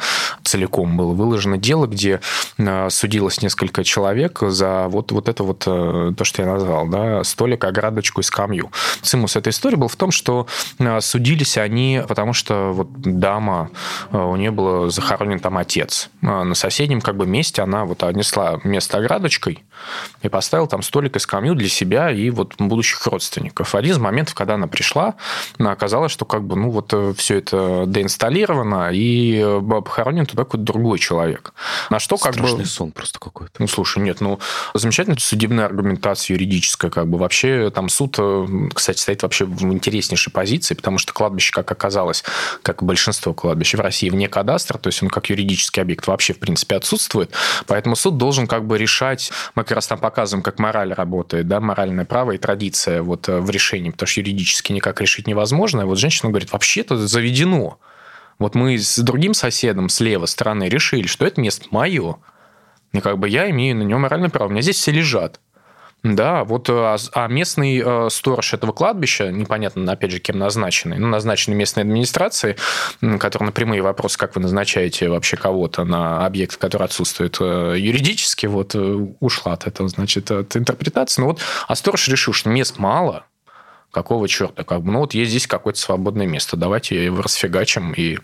целиком было выложено дело, где э, судилось несколько человек за вот, вот это вот, э, то, что я назвал, да, столик, ограда градочку и скамью. Цимус этой истории был в том, что судились они, потому что вот дама, у нее был захоронен там отец. На соседнем как бы месте она вот отнесла место оградочкой и поставила там столик и скамью для себя и вот будущих родственников. Один из моментов, когда она пришла, оказалось, что как бы, ну, вот э, все это деинсталлировано, и э, похоронен туда какой-то другой человек. На что как Страшный бы... сон просто какой-то. Ну, слушай, нет, ну, замечательная судебная аргументация юридическая, как бы вообще там суд, э, кстати, стоит вообще в интереснейшей позиции, потому что кладбище, как оказалось, как большинство кладбищ в России, вне кадастра, то есть он как юридический объект вообще, в принципе, отсутствует, поэтому суд должен как бы решать, мы как раз там показываем, как мораль работает, да, моральное право и традиция вот в решении, потому что юридически никак решить невозможно, и вот женщина говорит, вообще-то заведено. Вот мы с другим соседом с левой стороны решили, что это место мое. И как бы я имею на нем моральное право. У меня здесь все лежат. Да, вот а, а местный э, сторож этого кладбища, непонятно, опять же, кем назначенный, ну, назначенный местной администрацией, который на прямые вопросы, как вы назначаете вообще кого-то на объект, который отсутствует э, юридически, вот ушла от этого, значит, от интерпретации. Ну вот, а сторож решил, что мест мало, какого черта? Как бы, ну, вот есть здесь какое-то свободное место, давайте его расфигачим и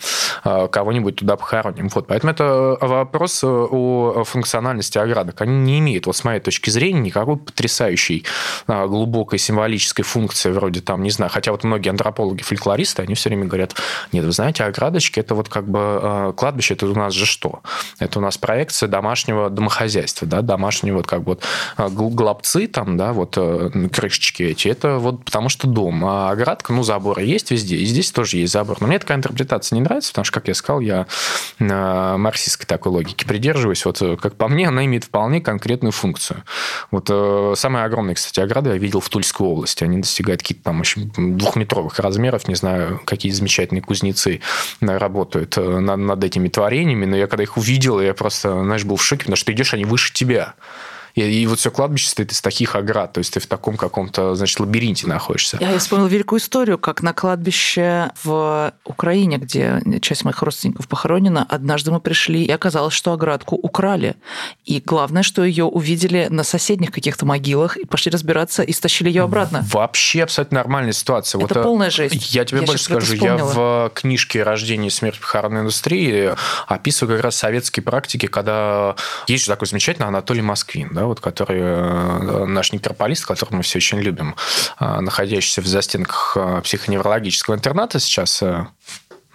э, кого-нибудь туда похороним. Вот, поэтому это вопрос о функциональности оградок. Они не имеют, вот с моей точки зрения, никакой потрясающей э, глубокой символической функции, вроде там, не знаю, хотя вот многие антропологи, фольклористы, они все время говорят, нет, вы знаете, оградочки, это вот как бы э, кладбище, это у нас же что? Это у нас проекция домашнего домохозяйства, да, домашнего вот как бы вот глобцы там, да, вот крышечки эти, это вот потому что что дом. А оградка, ну, заборы есть везде, и здесь тоже есть забор. Но мне такая интерпретация не нравится, потому что, как я сказал, я марксистской такой логики придерживаюсь. Вот, э, как по мне, она имеет вполне конкретную функцию. Вот э, самые огромные, кстати, ограды я видел в Тульской области. Они достигают каких-то там очень двухметровых размеров. Не знаю, какие замечательные кузнецы э, работают над, над этими творениями, но я когда их увидел, я просто, знаешь, был в шоке, потому что идешь, они выше тебя. И, и вот все кладбище стоит из таких оград, то есть ты в таком каком-то, значит, лабиринте находишься. Я вспомнила великую историю, как на кладбище в Украине, где часть моих родственников похоронена, однажды мы пришли, и оказалось, что оградку украли. И главное, что ее увидели на соседних каких-то могилах, и пошли разбираться, и стащили ее обратно. Вообще абсолютно нормальная ситуация. Это вот, э, полная жесть. Я тебе я больше скажу, я в книжке «Рождение и смерть похоронной индустрии» описываю как раз советские практики, когда есть же такой замечательный Анатолий Москвин, да, да, вот, который э, наш некрополист, которого мы все очень любим, э, находящийся в застенках э, психоневрологического интерната сейчас,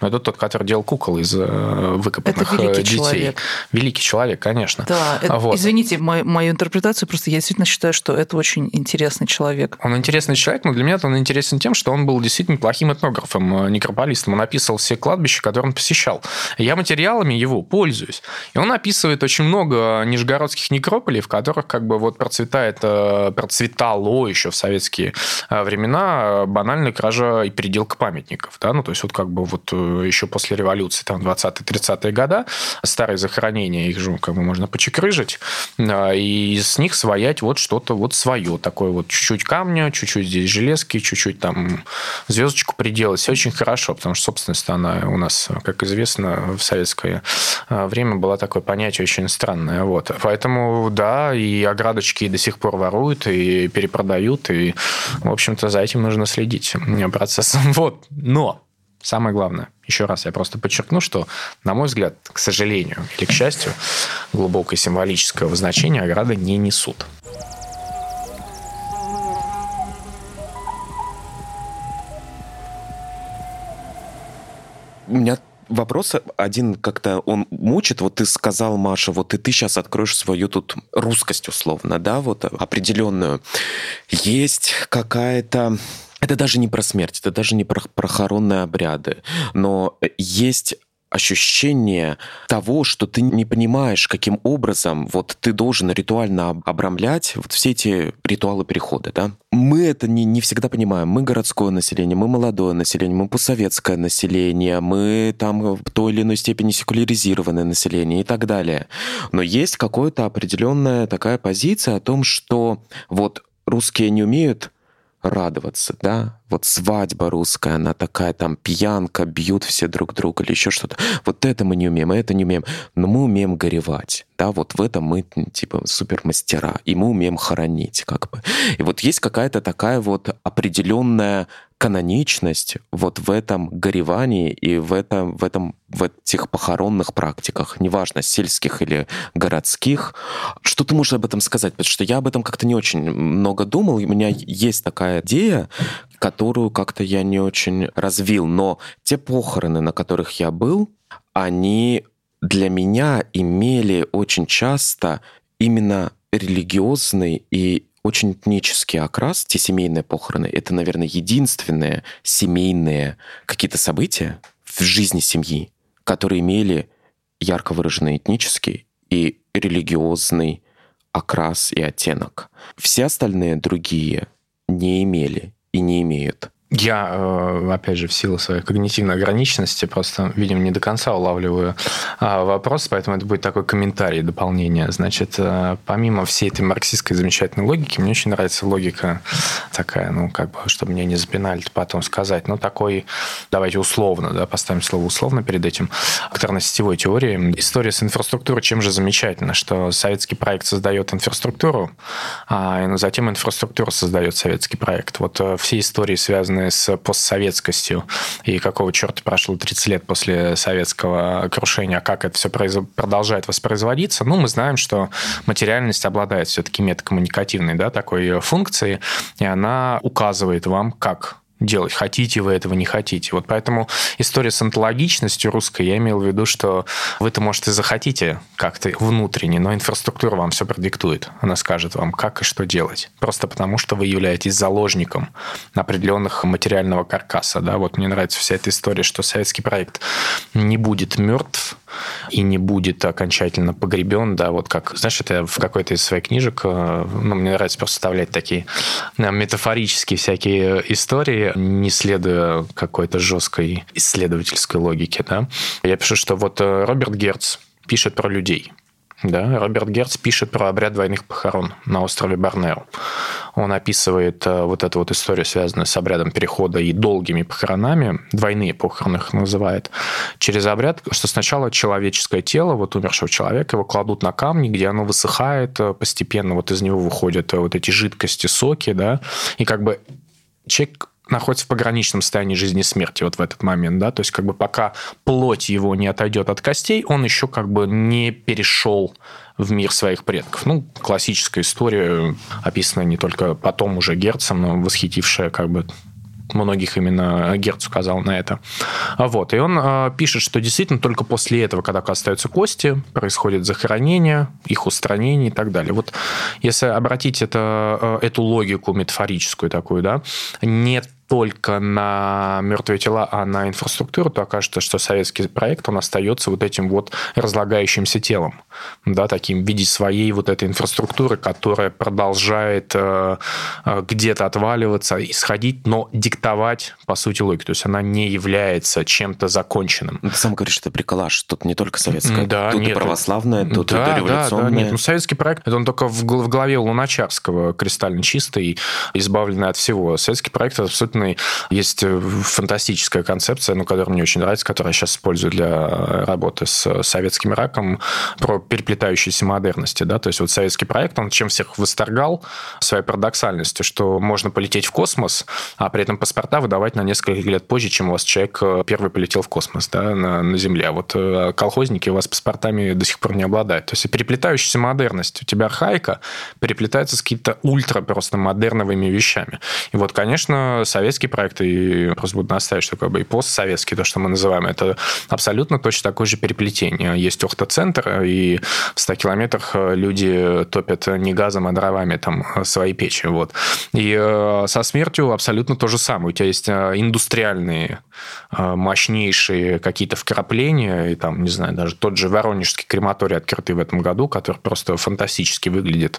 это тот, который делал кукол из э, выкопанных это великий детей. Человек. Великий человек, конечно. Да, это, вот. извините мою, мою интерпретацию, просто я действительно считаю, что это очень интересный человек. Он интересный человек, но для меня он интересен тем, что он был действительно плохим этнографом, э, некрополистом. Он описывал все кладбища, которые он посещал. Я материалами его пользуюсь. И он описывает очень много нижегородских некрополей, в которых как бы вот процветает, э, процветало еще в советские времена банальная кража и переделка памятников. Да? Ну, то есть вот как бы вот еще после революции, там, 20-30-е годы, старые захоронения, их же как бы можно почекрыжить, и с них своять вот что-то вот свое, такое вот чуть-чуть камня, чуть-чуть здесь железки, чуть-чуть там звездочку приделать. Все очень хорошо, потому что собственность она у нас, как известно, в советское а, время было такое понятие очень странное. Вот. Поэтому, да, и оградочки до сих пор воруют, и перепродают, и, в общем-то, за этим нужно следить процессом. Вот. Но Самое главное, еще раз я просто подчеркну, что, на мой взгляд, к сожалению или к счастью, глубокое символического значения ограды не несут. У меня вопрос один как-то он мучит. Вот ты сказал, Маша, вот и ты сейчас откроешь свою тут русскость условно, да, вот определенную. Есть какая-то это даже не про смерть, это даже не про похоронные обряды, но есть ощущение того, что ты не понимаешь, каким образом вот ты должен ритуально обрамлять вот все эти ритуалы перехода, да? Мы это не, не всегда понимаем. Мы городское население, мы молодое население, мы постсоветское население, мы там в той или иной степени секуляризированное население и так далее. Но есть какая-то определенная такая позиция о том, что вот русские не умеют радоваться, да, вот свадьба русская, она такая там пьянка, бьют все друг друга или еще что-то. Вот это мы не умеем, а это не умеем. Но мы умеем горевать, да, вот в этом мы типа супер мастера, и мы умеем хоронить как бы. И вот есть какая-то такая вот определенная каноничность вот в этом горевании и в этом, в этом в этих похоронных практиках, неважно, сельских или городских. Что ты можешь об этом сказать? Потому что я об этом как-то не очень много думал. У меня есть такая идея, которую как-то я не очень развил. Но те похороны, на которых я был, они для меня имели очень часто именно религиозный и очень этнический окрас, те семейные похороны, это, наверное, единственные семейные какие-то события в жизни семьи, которые имели ярко выраженный этнический и религиозный окрас и оттенок. Все остальные другие не имели и не имеют. Я, э, опять же, в силу своей когнитивной ограниченности просто, видимо, не до конца улавливаю а, вопрос, поэтому это будет такой комментарий, дополнение. Значит, э, помимо всей этой марксистской замечательной логики, мне очень нравится логика такая, ну, как бы, чтобы мне не запинали потом сказать, ну, такой, давайте условно, да, поставим слово условно перед этим, акторно-сетевой теории. История с инфраструктурой чем же замечательно, что советский проект создает инфраструктуру, а затем инфраструктура создает советский проект. Вот э, все истории связаны связанные с постсоветскостью? И какого черта прошло 30 лет после советского крушения, как это все произ... продолжает воспроизводиться, ну, мы знаем, что материальность обладает все-таки метакоммуникативной да, такой функцией, и она указывает вам, как делать, хотите вы этого, не хотите. Вот поэтому история с онтологичностью русской, я имел в виду, что вы-то, может, и захотите как-то внутренне, но инфраструктура вам все продиктует. Она скажет вам, как и что делать. Просто потому, что вы являетесь заложником определенных материального каркаса. Да? Вот мне нравится вся эта история, что советский проект не будет мертв, и не будет окончательно погребен, да, вот как, знаешь, это в какой-то из своих книжек, э, ну, мне нравится просто вставлять такие э, метафорические всякие истории, не следуя какой-то жесткой исследовательской логике, да. Я пишу, что вот э, Роберт Герц пишет про людей – да, Роберт Герц пишет про обряд двойных похорон на острове Борнео. Он описывает э, вот эту вот историю, связанную с обрядом перехода и долгими похоронами, двойные похороны их называет, через обряд, что сначала человеческое тело, вот умершего человека, его кладут на камни, где оно высыхает, э, постепенно вот из него выходят э, вот эти жидкости, соки, да, и как бы человек находится в пограничном состоянии жизни и смерти вот в этот момент, да, то есть как бы пока плоть его не отойдет от костей, он еще как бы не перешел в мир своих предков. Ну, классическая история, описанная не только потом уже Герцем, но восхитившая как бы многих именно Герц указал на это. Вот. И он э, пишет, что действительно только после этого, когда остаются кости, происходит захоронение, их устранение и так далее. Вот если обратить это, э, эту логику метафорическую такую, да, нет только на мертвые тела, а на инфраструктуру, то окажется, что советский проект, он остается вот этим вот разлагающимся телом, да, таким в виде своей вот этой инфраструктуры, которая продолжает э, э, где-то отваливаться, исходить, но диктовать, по сути, логику. То есть она не является чем-то законченным. Ну, ты сам говоришь, что приколаж, тут не только советская, да, тут нет, и православная, тут да, и революционная. Да, да, нет, ну, советский проект, это он только в голове Луначарского, кристально чистый, избавленный от всего. Советский проект, это абсолютно абсолютный. Есть э, фантастическая концепция, ну, которая мне очень нравится, которую я сейчас использую для работы с советским раком, про переплетающиеся модерности. Да? То есть вот советский проект, он чем всех восторгал своей парадоксальностью, что можно полететь в космос, а при этом паспорта выдавать на несколько лет позже, чем у вас человек э, первый полетел в космос да, на, на Земле. А вот э, колхозники у вас паспортами до сих пор не обладают. То есть переплетающаяся модерность. У тебя архаика переплетается с какими-то ультра просто модерновыми вещами. И вот, конечно, совет советский проект, и просто буду настаивать, что как бы и постсоветский, то, что мы называем, это абсолютно точно такое же переплетение. Есть Охта-центр, и в 100 километрах люди топят не газом, а дровами там свои печи. Вот. И э, со смертью абсолютно то же самое. У тебя есть э, индустриальные, э, мощнейшие какие-то вкрапления, и там, не знаю, даже тот же Воронежский крематорий, открытый в этом году, который просто фантастически выглядит,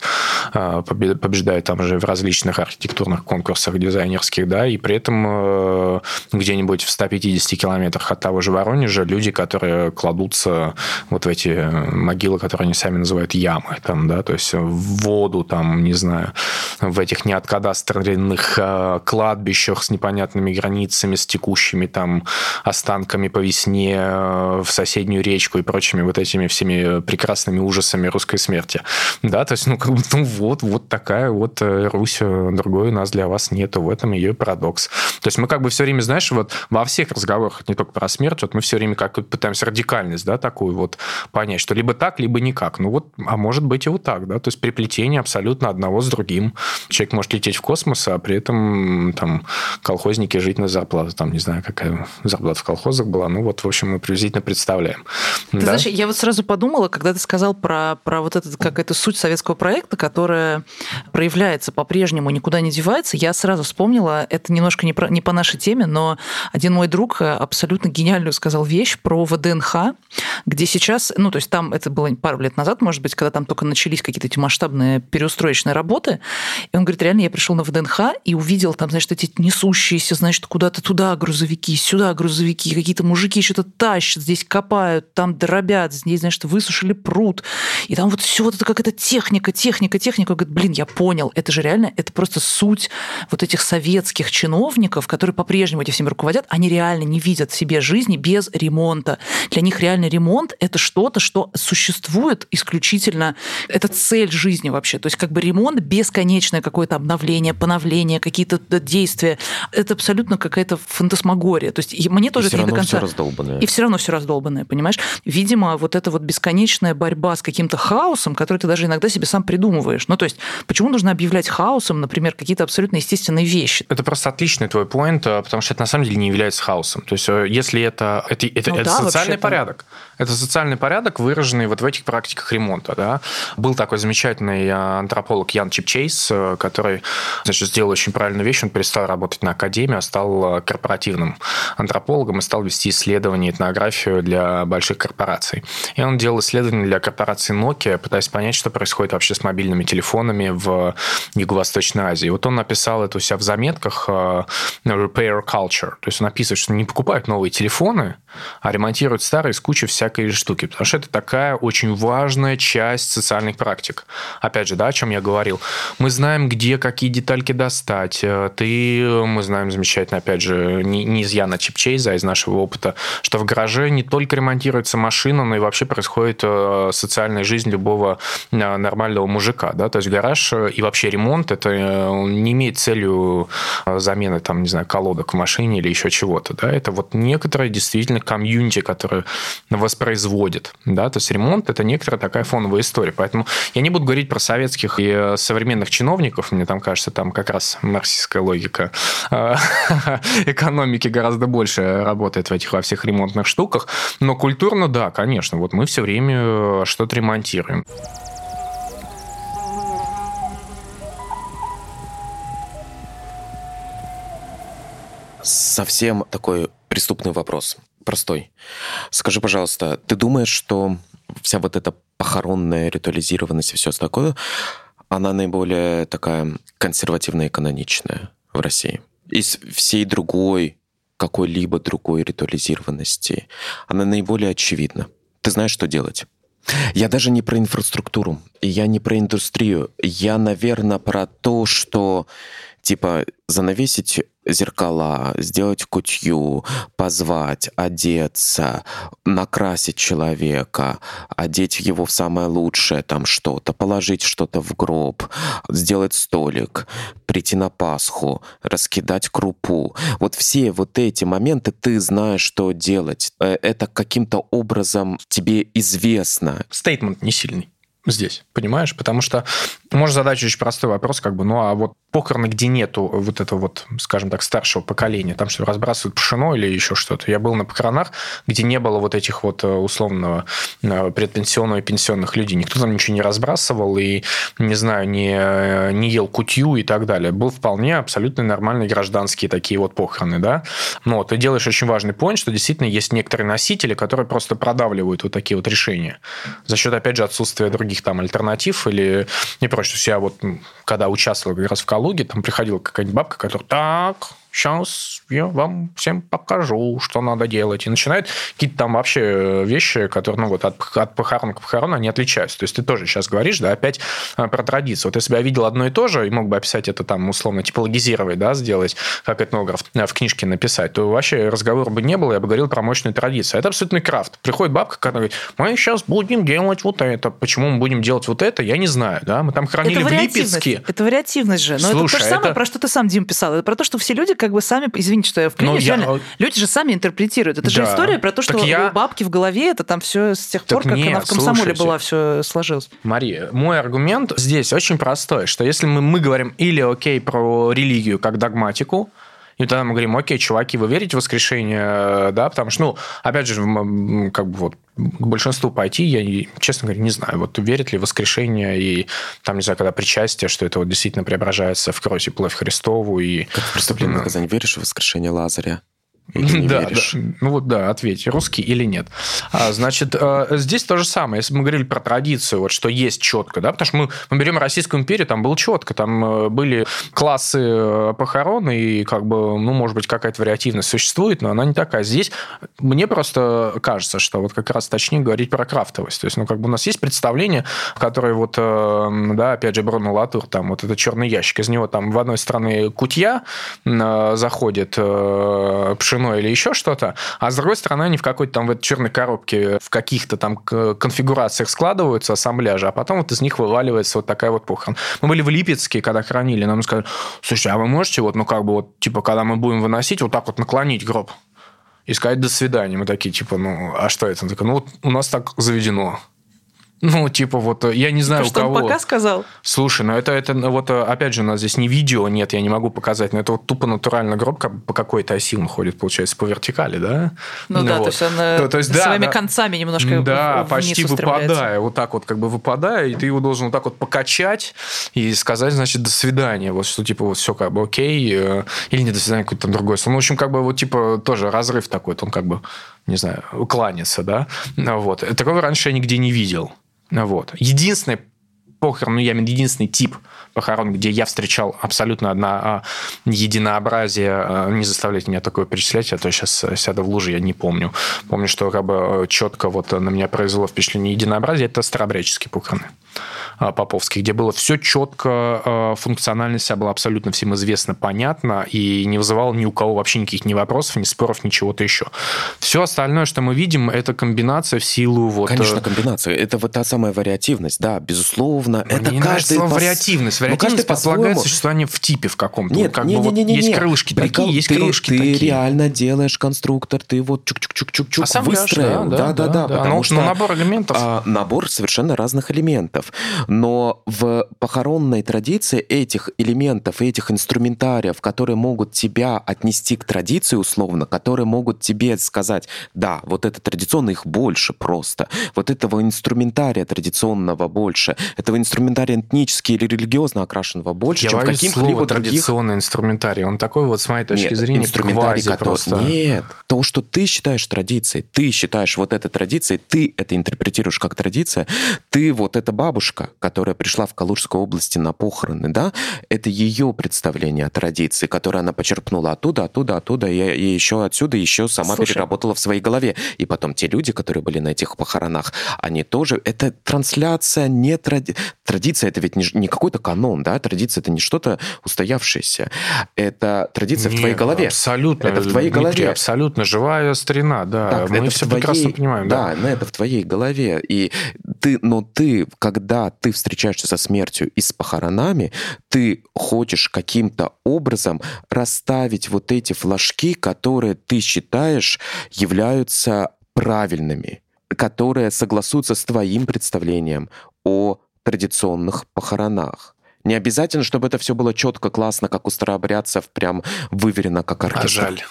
побеждает там же в различных архитектурных конкурсах дизайнерских, да, и и при этом э, где-нибудь в 150 километрах от того же Воронежа люди, которые кладутся вот в эти могилы, которые они сами называют ямы, там, да, то есть в воду, там, не знаю, в этих неоткадастренных э, кладбищах с непонятными границами, с текущими там останками по весне э, в соседнюю речку и прочими вот этими всеми прекрасными ужасами русской смерти. Да, то есть, ну, как бы, ну, вот, вот такая вот э, Русь, другой у нас для вас нету, в этом ее парадокс. То есть мы как бы все время, знаешь, вот во всех разговорах, не только про смерть, вот мы все время как пытаемся радикальность, да, такую вот понять, что либо так, либо никак. Ну вот, а может быть и вот так, да, то есть приплетение абсолютно одного с другим. Человек может лететь в космос, а при этом там колхозники жить на зарплату, там, не знаю, какая зарплата в колхозах была, ну вот, в общем, мы приблизительно представляем. Ты да? знаешь, я вот сразу подумала, когда ты сказал про, про вот этот, как это суть советского проекта, которая проявляется по-прежнему, никуда не девается, я сразу вспомнила, это немножко не, про, не по нашей теме, но один мой друг абсолютно гениальную сказал вещь про ВДНХ, где сейчас, ну, то есть там это было пару лет назад, может быть, когда там только начались какие-то эти масштабные переустроечные работы, и он говорит, реально, я пришел на ВДНХ и увидел там, значит, эти несущиеся, значит, куда-то туда грузовики, сюда грузовики, какие-то мужики что-то тащат, здесь копают, там дробят, здесь, значит, высушили пруд, и там вот все вот это какая-то техника, техника, техника. Говорит, блин, я понял, это же реально, это просто суть вот этих советских чиновников, которые по-прежнему этим всеми руководят, они реально не видят в себе жизни без ремонта. Для них реальный ремонт — это что-то, что существует исключительно, это цель жизни вообще. То есть как бы ремонт, бесконечное какое-то обновление, поновление, какие-то действия, это абсолютно какая-то фантасмагория. То есть мне тоже и все равно до конца... все раздолбанное. И все равно все раздолбанное, понимаешь? Видимо, вот эта вот бесконечная борьба с каким-то хаосом, который ты даже иногда себе сам придумываешь. Ну, то есть, почему нужно объявлять хаосом, например, какие-то абсолютно естественные вещи? Это просто отличный твой поинт, э, потому что это на самом деле не является хаосом. То есть, э, если это, это, это, ну, это да, социальный порядок, это социальный порядок, выраженный вот в этих практиках ремонта. Да? Был такой замечательный э, антрополог Ян Чипчейс, который значит, сделал очень правильную вещь. Он перестал работать на академии, а стал корпоративным антропологом и стал вести исследования, этнографию для больших корпораций. И он делал исследования для корпорации Nokia, пытаясь понять, что происходит вообще с мобильными телефонами в Юго-Восточной Азии. Вот он написал это у себя в заметках repair culture. То есть он описывает, что не покупают новые телефоны, а ремонтируют старые с кучей всякой штуки. Потому что это такая очень важная часть социальных практик. Опять же, да, о чем я говорил. Мы знаем, где какие детальки достать. Э, ты, мы знаем замечательно, опять же, не, не из Яна Чипчейза, а из нашего опыта, что в гараже не только ремонтируется машина, но и вообще происходит э, социальная жизнь любого э, нормального мужика. Да? То есть гараж и вообще ремонт это не имеет целью замены там, не знаю, колодок в машине или еще чего-то. Да? Это вот некоторые действительно комьюнити, которые воспроизводит. Да? То есть ремонт – это некоторая такая фоновая история. Поэтому я не буду говорить про советских и современных чиновников. Мне там кажется, там как раз марксистская логика э, экономики гораздо больше работает в этих во всех ремонтных штуках. Но культурно, да, конечно. Вот мы все время что-то ремонтируем. Совсем такой преступный вопрос простой. Скажи, пожалуйста, ты думаешь, что вся вот эта похоронная ритуализированность и все такое, она наиболее такая консервативная и каноничная в России? Из всей другой, какой-либо другой ритуализированности, она наиболее очевидна. Ты знаешь, что делать. Я даже не про инфраструктуру, я не про индустрию. Я, наверное, про то, что типа занавесить зеркала, сделать кутью, позвать, одеться, накрасить человека, одеть его в самое лучшее там что-то, положить что-то в гроб, сделать столик, прийти на Пасху, раскидать крупу. Вот все вот эти моменты ты знаешь, что делать. Э, это каким-то образом тебе известно. Стейтмент не сильный здесь, понимаешь? Потому что можно задать очень простой вопрос, как бы, ну а вот похороны, где нету вот этого вот, скажем так, старшего поколения, там что, разбрасывают пшено или еще что-то. Я был на похоронах, где не было вот этих вот э, условного э, предпенсионного и пенсионных людей. Никто там ничего не разбрасывал и, не знаю, не, э, не ел кутью и так далее. Был вполне абсолютно нормальные гражданские такие вот похороны, да. Но ты делаешь очень важный point, что действительно есть некоторые носители, которые просто продавливают вот такие вот решения за счет, опять же, отсутствия других там альтернатив или не прочь. То есть я вот, когда участвовал как раз в Калуге, там приходила какая-нибудь бабка, которая так, сейчас я вам всем покажу, что надо делать. И начинает какие-то там вообще вещи, которые, ну, вот от, от похорон к похорону, они отличаются. То есть ты тоже сейчас говоришь, да, опять а, про традицию. Вот если бы я видел одно и то же, и мог бы описать это там, условно, типологизировать, да, сделать, как этнограф в книжке написать, то вообще разговора бы не было, я бы говорил про мощную традицию. Это абсолютный крафт. Приходит бабка, которая говорит, мы сейчас будем делать вот это. Почему мы будем делать вот это, я не знаю, да. Мы там хранили в Липецке. Это вариативность же. Но Слушай, это то же самое, это... про что ты сам, Дим, писал. Это про то, что все люди как бы сами, извините, что я вклинюсь, я... реально, люди же сами интерпретируют. Это да. же история про то, что я... у бабки в голове это там все с тех так пор, как нет, она в комсомоле слушайте. была, все сложилось. Мария, мой аргумент здесь очень простой, что если мы, мы говорим или окей про религию как догматику, и тогда мы говорим, окей, чуваки, вы верите в воскрешение, да, потому что, ну, опять же, как бы вот к большинству пойти, я, честно говоря, не знаю, вот верит ли в воскрешение и там, не знаю, когда причастие, что это вот действительно преображается в кровь и плоть Христову. И... Как в преступление наказание веришь в воскрешение Лазаря? Или да, да, ну вот да, ответь, русский или нет. А, значит, э, здесь то же самое. Если мы говорили про традицию, вот что есть четко, да, потому что мы, мы берем Российскую империю, там было четко, там э, были классы э, похорон, и как бы, ну, может быть, какая-то вариативность существует, но она не такая. Здесь мне просто кажется, что вот как раз точнее говорить про крафтовость. То есть, ну, как бы у нас есть представление, которое вот, да, опять же, Бруно Латур, там вот этот черный ящик, из него там в одной стороне кутья заходит, пшено пшено или еще что-то, а с другой стороны они в какой-то там в этой черной коробке в каких-то там конфигурациях складываются, ассамбляжи, а потом вот из них вываливается вот такая вот похорон. Мы были в Липецке, когда хранили, нам сказали, слушай, а вы можете вот, ну как бы вот, типа, когда мы будем выносить, вот так вот наклонить гроб и сказать «до свидания». Мы такие, типа, ну, а что это? Он такой, ну, вот у нас так заведено. Ну, типа вот, э, я не знаю, То, у кого. он пока сказал? Слушай, ну это, это ну, вот, э, опять же, у нас здесь не видео, нет, я не могу показать, но это вот тупо натурально гроб по какой-то оси он ходит, получается, по вертикали, да? Ну, ну да, вот. то есть он э, то, то есть, своими да, концами немножко Да, почти выпадая, вот так вот как бы выпадая, и ты его должен вот так вот покачать и сказать, значит, до свидания, вот что типа вот все как бы окей, или не до свидания, какое-то там другое слово. Ну, в общем, как бы вот типа тоже разрыв такой, он как бы, не знаю, кланяться, да? Вот. Такого раньше я нигде не видел. Вот. Единственный похорон, ну, я имею единственный тип похорон, где я встречал абсолютно одно а, единообразие. А, не заставляйте меня такое перечислять, а то сейчас сяду в луже, я не помню. Помню, что как бы четко вот на меня произвело впечатление единообразия. Это старобряческие похороны. А, Поповский, где было все четко, функциональность вся была абсолютно всем известна, понятна, и не вызывало ни у кого вообще никаких ни вопросов, ни споров, ни чего-то еще. Все остальное, что мы видим, это комбинация в силу вот... Конечно, э, комбинация. Это вот та самая вариативность, да, безусловно. Но это каждый... Пос... вариативность. Ну, вариативность предполагает существование в типе в каком-то. Нет, вот, не, бы, не, не, не, есть крылышки Прикол, такие, есть ты, крылышки ты такие. Ты реально делаешь конструктор, ты вот чук-чук-чук-чук-чук а выстроил. Да, да, да. да, да, потому ну, что набор элементов. А, набор совершенно разных элементов. Но в похоронной традиции этих элементов, этих инструментариев, которые могут тебя отнести к традиции условно, которые могут тебе сказать, да, вот это традиционно, их больше просто. Вот этого инструментария традиционного больше. Этого инструментария этнически или религиозно окрашенного больше, Я чем каких-либо других... традиционный инструментарий. Он такой вот, с моей точки Нет, зрения, инструментарий, который... просто... Нет, то, что ты считаешь традицией, ты считаешь вот это традицией, ты это интерпретируешь как традиция, ты вот эта бабушка, которая пришла в Калужской области на похороны, да, это ее представление о традиции, которое она почерпнула оттуда, оттуда, оттуда, и, и еще отсюда, еще сама Слушай. переработала в своей голове. И потом те люди, которые были на этих похоронах, они тоже... Это трансляция, не тради... Традиция — это ведь не, не какой-то канон, да, традиция — это не что-то устоявшееся. Это традиция Нет, в твоей голове. Абсолютно. Это в твоей Дмитрий, голове. абсолютно. Живая старина, да. Так, Мы все твоей... прекрасно понимаем. Да, да, это в твоей голове. И ты, но ты, когда ты встречаешься со смертью и с похоронами, ты хочешь каким-то образом расставить вот эти флажки, которые ты считаешь являются правильными, которые согласуются с твоим представлением о традиционных похоронах. Не обязательно, чтобы это все было четко, классно, как у старообрядцев, прям выверено, как оркестр. А жаль.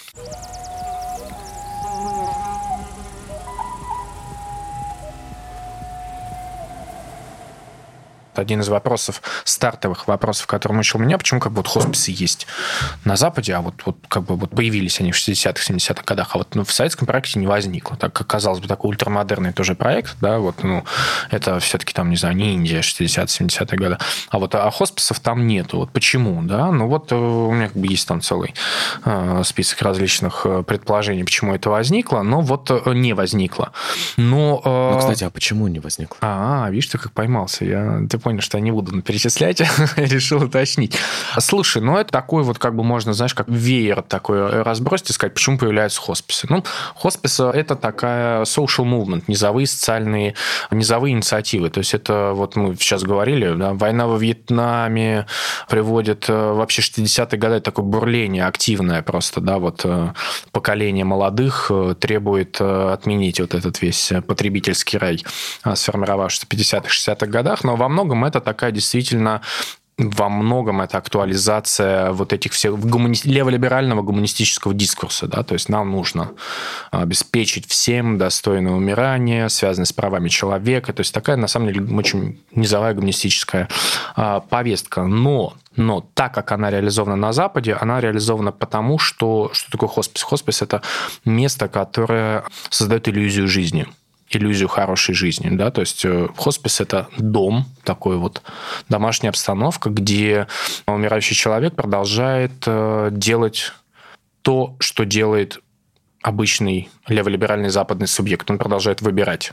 Один из вопросов, стартовых вопросов, который мучил меня, почему как бы вот хосписы есть на Западе, а вот, вот как бы вот появились они в 60-х, 70-х годах, а вот ну, в советском проекте не возникло. Так как, казалось бы, такой ультрамодерный тоже проект, да, вот, ну, это все-таки там, не знаю, не Индия 60-70-е годы, а вот а хосписов там нету. Вот почему, да? Ну, вот э, у меня как бы есть там целый э, список различных э, предположений, почему это возникло, но вот не возникло. Но, ну, кстати, а почему не возникло? А, видишь, ты как поймался. Я, ты понял, что я не буду перечислять, решил уточнить. Слушай, ну это такой вот, как бы можно, знаешь, как веер такой разбросить и сказать, почему появляются хосписы. Ну, хосписы – это такая social movement, низовые социальные, низовые инициативы. То есть это, вот мы сейчас говорили, да, война во Вьетнаме приводит э, вообще 60-е годы такое бурление активное просто, да, вот э, поколение молодых э, требует отменить вот этот весь потребительский рай, сформировавшийся в 50-х, 60-х годах, но во многом это такая действительно во многом это актуализация вот этих всех гумани... леволиберального гуманистического дискурса. Да? То есть нам нужно обеспечить всем достойное умирание, связанное с правами человека. То есть такая, на самом деле, очень низовая гуманистическая а, повестка. Но но так как она реализована на Западе, она реализована потому, что что такое хоспис? Хоспис – это место, которое создает иллюзию жизни иллюзию хорошей жизни, да, то есть э, хоспис – это дом, такой вот домашняя обстановка, где умирающий человек продолжает э, делать то, что делает обычный леволиберальный западный субъект. Он продолжает выбирать.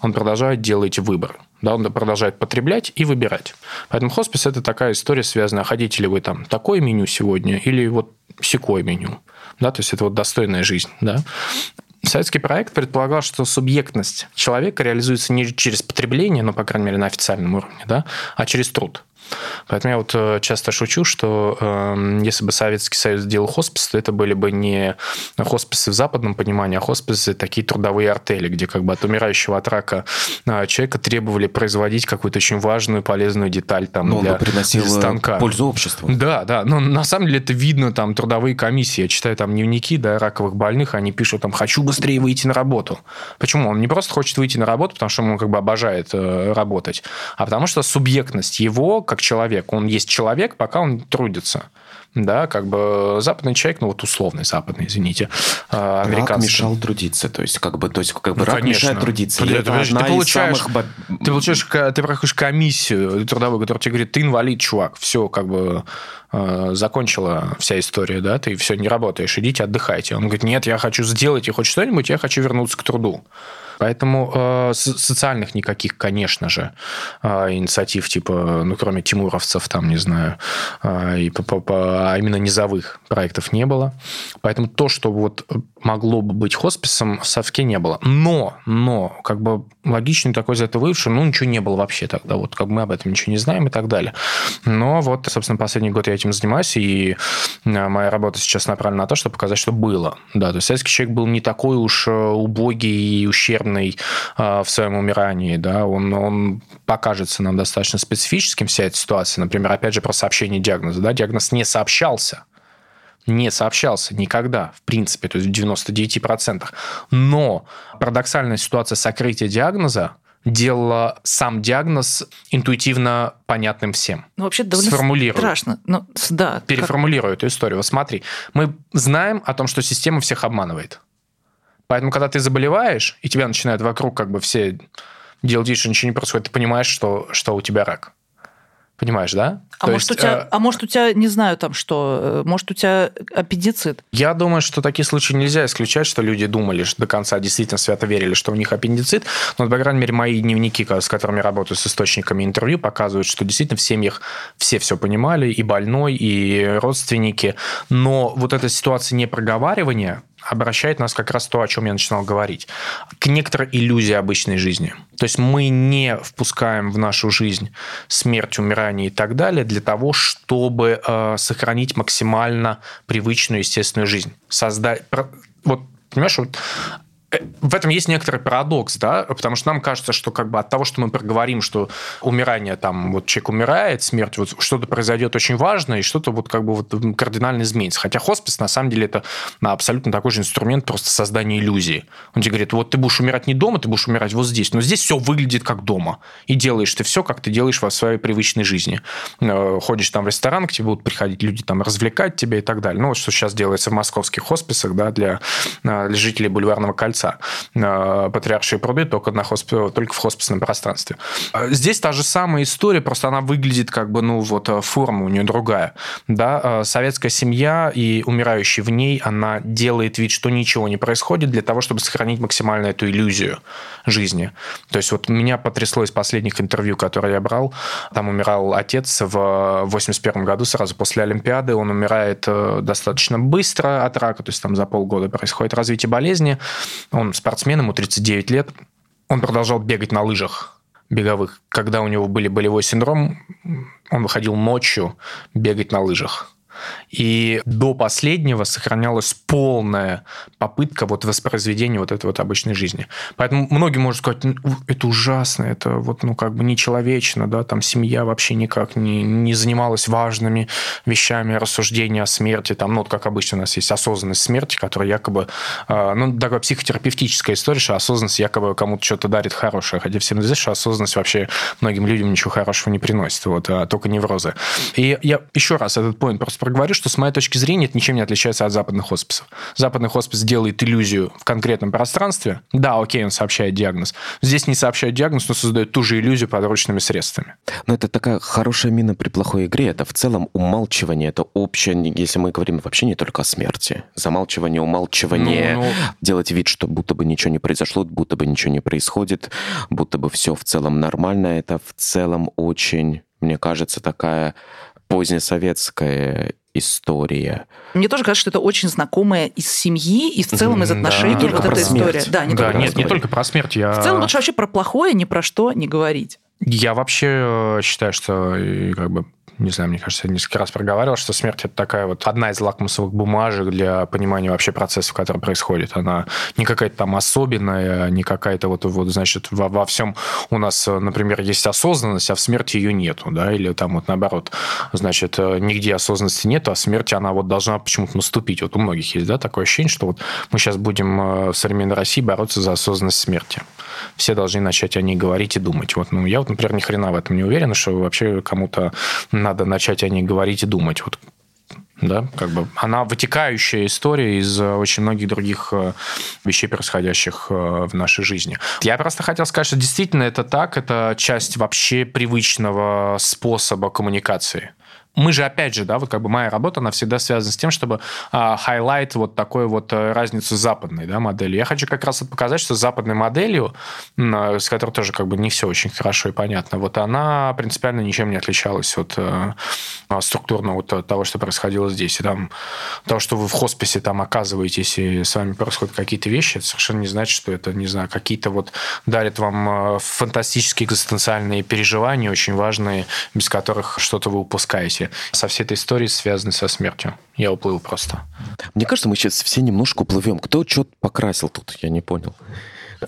Он продолжает делать выбор. Да, он продолжает потреблять и выбирать. Поэтому хоспис – это такая история, связанная, хотите ли вы там такое меню сегодня или вот секое меню. Да, то есть это вот достойная жизнь. Да? Советский проект предполагал, что субъектность человека реализуется не через потребление, ну, по крайней мере, на официальном уровне, да, а через труд. Поэтому я вот э, часто шучу, что э, если бы Советский Союз делал хоспис, то это были бы не хосписы в западном понимании, а хосписы такие трудовые артели, где как бы от умирающего от рака э, человека требовали производить какую-то очень важную, полезную деталь там Но для, приносил для станка. пользу обществу. Да, да. Но на самом деле это видно, там трудовые комиссии. Я читаю там дневники да, раковых больных, они пишут там «хочу быстрее выйти на работу». Почему? Он не просто хочет выйти на работу, потому что он как бы обожает э, работать, а потому что субъектность его, как человек. Он есть человек, пока он трудится. Да, как бы западный человек, ну вот условный западный, извините, а, американский. Рак мешал трудиться, то есть как бы, то есть как бы ну, рак конечно. мешает трудиться. Ты, это ты, получаешь, самых... ты получаешь, ты проходишь комиссию трудовую, которая тебе говорит, ты инвалид, чувак, все, как бы э, закончила вся история, да, ты все не работаешь, идите отдыхайте. Он говорит, нет, я хочу сделать и хоть что-нибудь, я хочу вернуться к труду. Поэтому э, социальных никаких, конечно же, э, инициатив, типа, ну, кроме тимуровцев, там, не знаю, э, и а именно низовых проектов не было. Поэтому то, что вот могло бы быть хосписом, в Совке не было. Но, но, как бы логичный такой из этого вывод, ну ничего не было вообще тогда, вот как мы об этом ничего не знаем и так далее. Но вот, собственно, последний год я этим занимаюсь, и э, моя работа сейчас направлена на то, чтобы показать, что было. Да, то есть советский человек был не такой уж э, убогий и ущербный э, в своем умирании, да, он, он покажется нам достаточно специфическим, вся эта ситуация. Например, опять же, про сообщение диагноза, да, диагноз не сообщался, не сообщался никогда, в принципе, то есть в 99%. Но парадоксальная ситуация сокрытия диагноза делала сам диагноз интуитивно понятным всем. Ну, вообще довольно Сформулирую. страшно. Но, да, Переформулирую как... эту историю. Вот смотри, мы знаем о том, что система всех обманывает. Поэтому, когда ты заболеваешь, и тебя начинают вокруг как бы все делать вид, что ничего не происходит, ты понимаешь, что, что у тебя рак. Понимаешь, да? А может, есть, у тебя, э... а может, у тебя, не знаю, там что, э, может, у тебя аппендицит? Я думаю, что такие случаи нельзя исключать, что люди думали что до конца, действительно свято верили, что у них аппендицит. Но, по крайней мере, мои дневники, с которыми я работаю с источниками интервью, показывают, что действительно в семьях все все понимали, и больной, и родственники. Но вот эта ситуация непроговаривания, обращает нас как раз то, о чем я начинал говорить, к некоторой иллюзии обычной жизни. То есть мы не впускаем в нашу жизнь смерть, умирание и так далее для того, чтобы э, сохранить максимально привычную, естественную жизнь. Создать... Вот, понимаешь, вот в этом есть некоторый парадокс, да, потому что нам кажется, что как бы от того, что мы проговорим, что умирание там, вот человек умирает, смерть, вот что-то произойдет очень важное, и что-то вот как бы вот кардинально изменится. Хотя хоспис, на самом деле, это абсолютно такой же инструмент просто создания иллюзии. Он тебе говорит, вот ты будешь умирать не дома, ты будешь умирать вот здесь, но здесь все выглядит как дома. И делаешь ты все, как ты делаешь во своей привычной жизни. Э, ходишь там в ресторан, к тебе будут приходить люди там развлекать тебя и так далее. Ну, вот что сейчас делается в московских хосписах, да, для, э, для жителей Бульварного кольца. Э, Патриаршие пруды только, на хосп... только в хосписном пространстве. Здесь та же самая история, просто она выглядит как бы, ну, вот форма у нее другая. Да, советская семья и умирающий в ней, она делает вид, что ничего не происходит для того, чтобы сохранить максимально эту иллюзию жизни. То есть вот меня потрясло из последних интервью, которые я брал, там умирал отец в 81 году, сразу после Олимпиады, он умирает э, достаточно быстро от рака, то есть там за полгода происходит развитие болезни, он спортсмен, ему 39 лет, он продолжал бегать на лыжах беговых. Когда у него были болевой синдром, он выходил ночью бегать на лыжах. И до последнего сохранялась полная попытка вот воспроизведения вот этой вот обычной жизни. Поэтому многие могут сказать, «Ну, это ужасно, это вот, ну, как бы нечеловечно, да, там семья вообще никак не, не занималась важными вещами, рассуждения о смерти, там, ну, вот как обычно у нас есть осознанность смерти, которая якобы, а, ну, такая психотерапевтическая история, что осознанность якобы кому-то что-то дарит хорошее, хотя всем известно, что осознанность вообще многим людям ничего хорошего не приносит, вот, а только неврозы. И я еще раз этот поинт просто проговорю, что с моей точки зрения это ничем не отличается от западных хосписов. Западный хоспис делает иллюзию в конкретном пространстве. Да, окей, он сообщает диагноз. Здесь не сообщает диагноз, но создает ту же иллюзию подручными средствами. Но это такая хорошая мина при плохой игре. Это в целом умалчивание. Это общее, если мы говорим вообще не только о смерти. Замалчивание, умалчивание. Ну, ну... Делать вид, что будто бы ничего не произошло, будто бы ничего не происходит, будто бы все в целом нормально. Это в целом очень, мне кажется, такая позднесоветская история. Мне тоже кажется, что это очень знакомая из семьи и в целом из отношений да, вот эта история. Да, не, да, только, нет, не только про смерть. Я... В целом лучше вообще про плохое ни про что не говорить. Я вообще э, считаю, что как бы не знаю, мне кажется, я несколько раз проговаривал, что смерть – это такая вот одна из лакмусовых бумажек для понимания вообще процессов, которые происходят. Она не какая-то там особенная, не какая-то вот, вот значит, во, во всем у нас, например, есть осознанность, а в смерти ее нету, да, или там вот наоборот, значит, нигде осознанности нету, а смерть, она вот должна почему-то наступить. Вот у многих есть, да, такое ощущение, что вот мы сейчас будем э, в современной России бороться за осознанность смерти. Все должны начать о ней говорить и думать. Вот, ну, я вот, например, ни хрена в этом не уверен, что вообще кому-то надо начать о ней говорить и думать. Вот да, как бы она вытекающая история из э, очень многих других э, вещей, происходящих э, в нашей жизни. Я просто хотел сказать, что действительно это так, это часть вообще привычного способа коммуникации мы же, опять же, да, вот как бы моя работа, она всегда связана с тем, чтобы highlight вот такой вот э, разницу с западной да, моделью. Я хочу как раз вот показать, что с западной моделью, э, с которой тоже как бы не все очень хорошо и понятно, вот она принципиально ничем не отличалась от э, структурно вот того, что происходило здесь. И там того, что вы в хосписе там оказываетесь, и с вами происходят какие-то вещи, это совершенно не значит, что это, не знаю, какие-то вот дарят вам фантастические экзистенциальные переживания, очень важные, без которых что-то вы упускаете смерти. Со всей этой историей связанной со смертью. Я уплыл просто. Мне кажется, мы сейчас все немножко уплывем. Кто что-то покрасил тут, я не понял.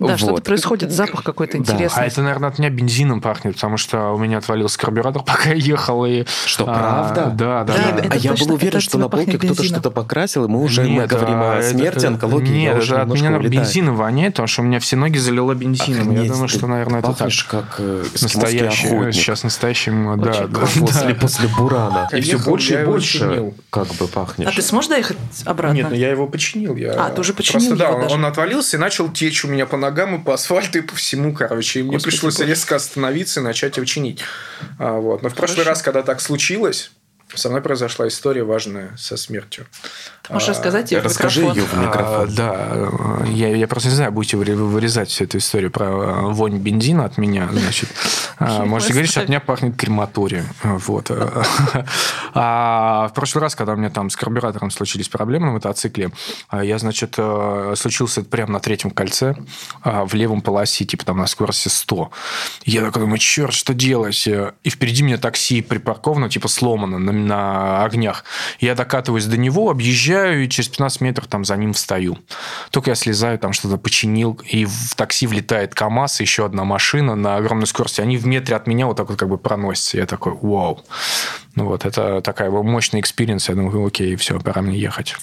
Да, вот. что-то происходит, запах какой-то интересный. Да. А это, наверное, от меня бензином пахнет, потому что у меня отвалился карбюратор, пока я ехал. И... Что, правда? А, да, да. да. да. А я был уверен, что на полке кто-то что-то покрасил, и мы уже нет, мы говорим о смерти, это, онкологии. Нет, уже от меня бензином воняет, потому что у меня все ноги залило бензином. Охренеть, я думаю, что, наверное, это так. как э, настоящий, охотник. Сейчас настоящим, да. да после, после бурана. И все больше и больше как бы пахнешь. А ты сможешь доехать обратно? Нет, ну я его починил. А, ты уже починил Просто, да, он отвалился и начал течь у меня по ногам и по асфальту и по всему, короче. И мне Господи, пришлось резко остановиться и начать его чинить. А, вот. Но в Хорошо. прошлый раз, когда так случилось, со мной произошла история важная со смертью. Можешь а, рассказать ее Расскажи ее в микрофон. А, да, я, я просто не знаю, будете вы вырезать всю эту историю про а, вонь бензина от меня, значит. А, можете говорить, что от меня пахнет крематорием. Вот. А в прошлый раз, когда у меня там с карбюратором случились проблемы на мотоцикле, я, значит, случился это прямо на третьем кольце в левом полосе, типа там на скорости 100. Я такой думаю, черт, что делать? И впереди меня такси припарковано, типа сломано, на на огнях. Я докатываюсь до него, объезжаю, и через 15 метров там за ним встаю. Только я слезаю, там что-то починил, и в такси влетает КАМАЗ, еще одна машина на огромной скорости. Они в метре от меня вот так вот как бы проносятся. Я такой, вау. Ну вот, это такая мощная experience. Я думаю, окей, все, пора мне ехать.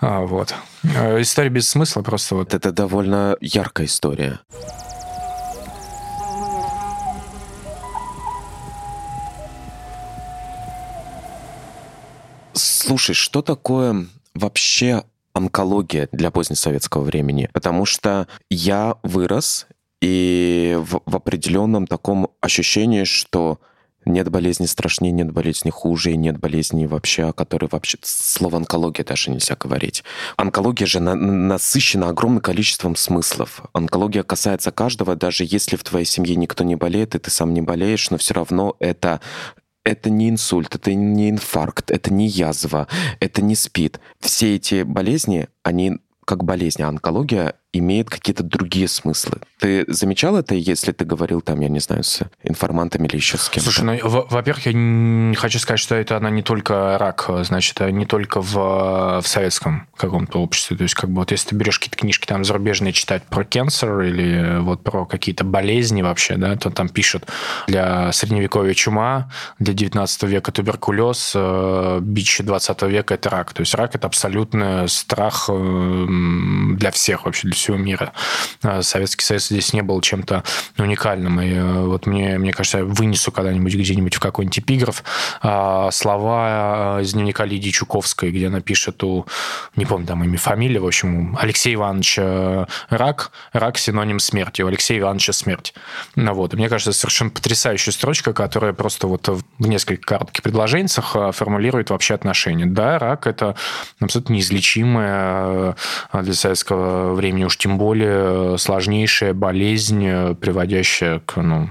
А, вот. Э, история без смысла просто вот. Это довольно яркая история. Слушай, что такое вообще онкология для позднесоветского времени? Потому что я вырос и в, в определенном таком ощущении, что нет болезни страшнее, нет болезни хуже, и нет болезни вообще, о которой вообще слово онкология даже нельзя говорить. Онкология же на, насыщена огромным количеством смыслов. Онкология касается каждого, даже если в твоей семье никто не болеет, и ты сам не болеешь, но все равно это это не инсульт, это не инфаркт, это не язва, это не спид. Все эти болезни, они как болезнь, а онкология имеет какие-то другие смыслы. Ты замечал это, если ты говорил там, я не знаю, с информантами или еще с кем-то? Слушай, ну, во-первых, я не хочу сказать, что это она не только рак, значит, а не только в, в советском каком-то обществе. То есть, как бы вот если ты берешь какие-то книжки там зарубежные читать про канцер или вот про какие-то болезни вообще, да, то там пишут для средневековья чума, для 19 века туберкулез, э, бич 20 века это рак. То есть рак это абсолютно страх э, для всех вообще, для мира. А Советский Союз здесь не был чем-то уникальным. И э, вот мне, мне кажется, я вынесу когда-нибудь где-нибудь в какой-нибудь эпиграф а, слова э, из дневника Лидии Чуковской, где она пишет у, не помню там имя, фамилия, в общем, Алексей Иванович Рак, рак синоним смерти, у Алексея Ивановича смерть. Ну, вот. И мне кажется, совершенно потрясающая строчка, которая просто вот в нескольких коротких предложениях формулирует вообще отношения. Да, рак – это абсолютно неизлечимое для советского времени уж тем более э, сложнейшая болезнь, э, приводящая к, ну,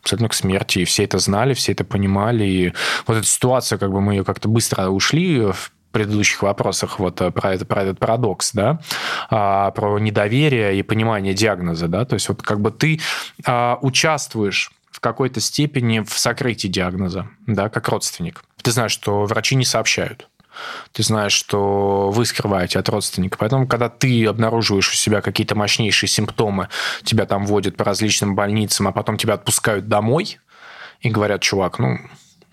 абсолютно к смерти. И все это знали, все это понимали. И вот эта ситуация, как бы мы ее как-то быстро ушли в предыдущих вопросах вот э, про, это, про этот парадокс, да, а, про недоверие и понимание диагноза, да, то есть вот как бы ты а, участвуешь в какой-то степени в сокрытии диагноза, да, как родственник. Ты знаешь, что врачи не сообщают ты знаешь, что вы скрываете от родственника. Поэтому, когда ты обнаруживаешь у себя какие-то мощнейшие симптомы, тебя там водят по различным больницам, а потом тебя отпускают домой и говорят, чувак, ну,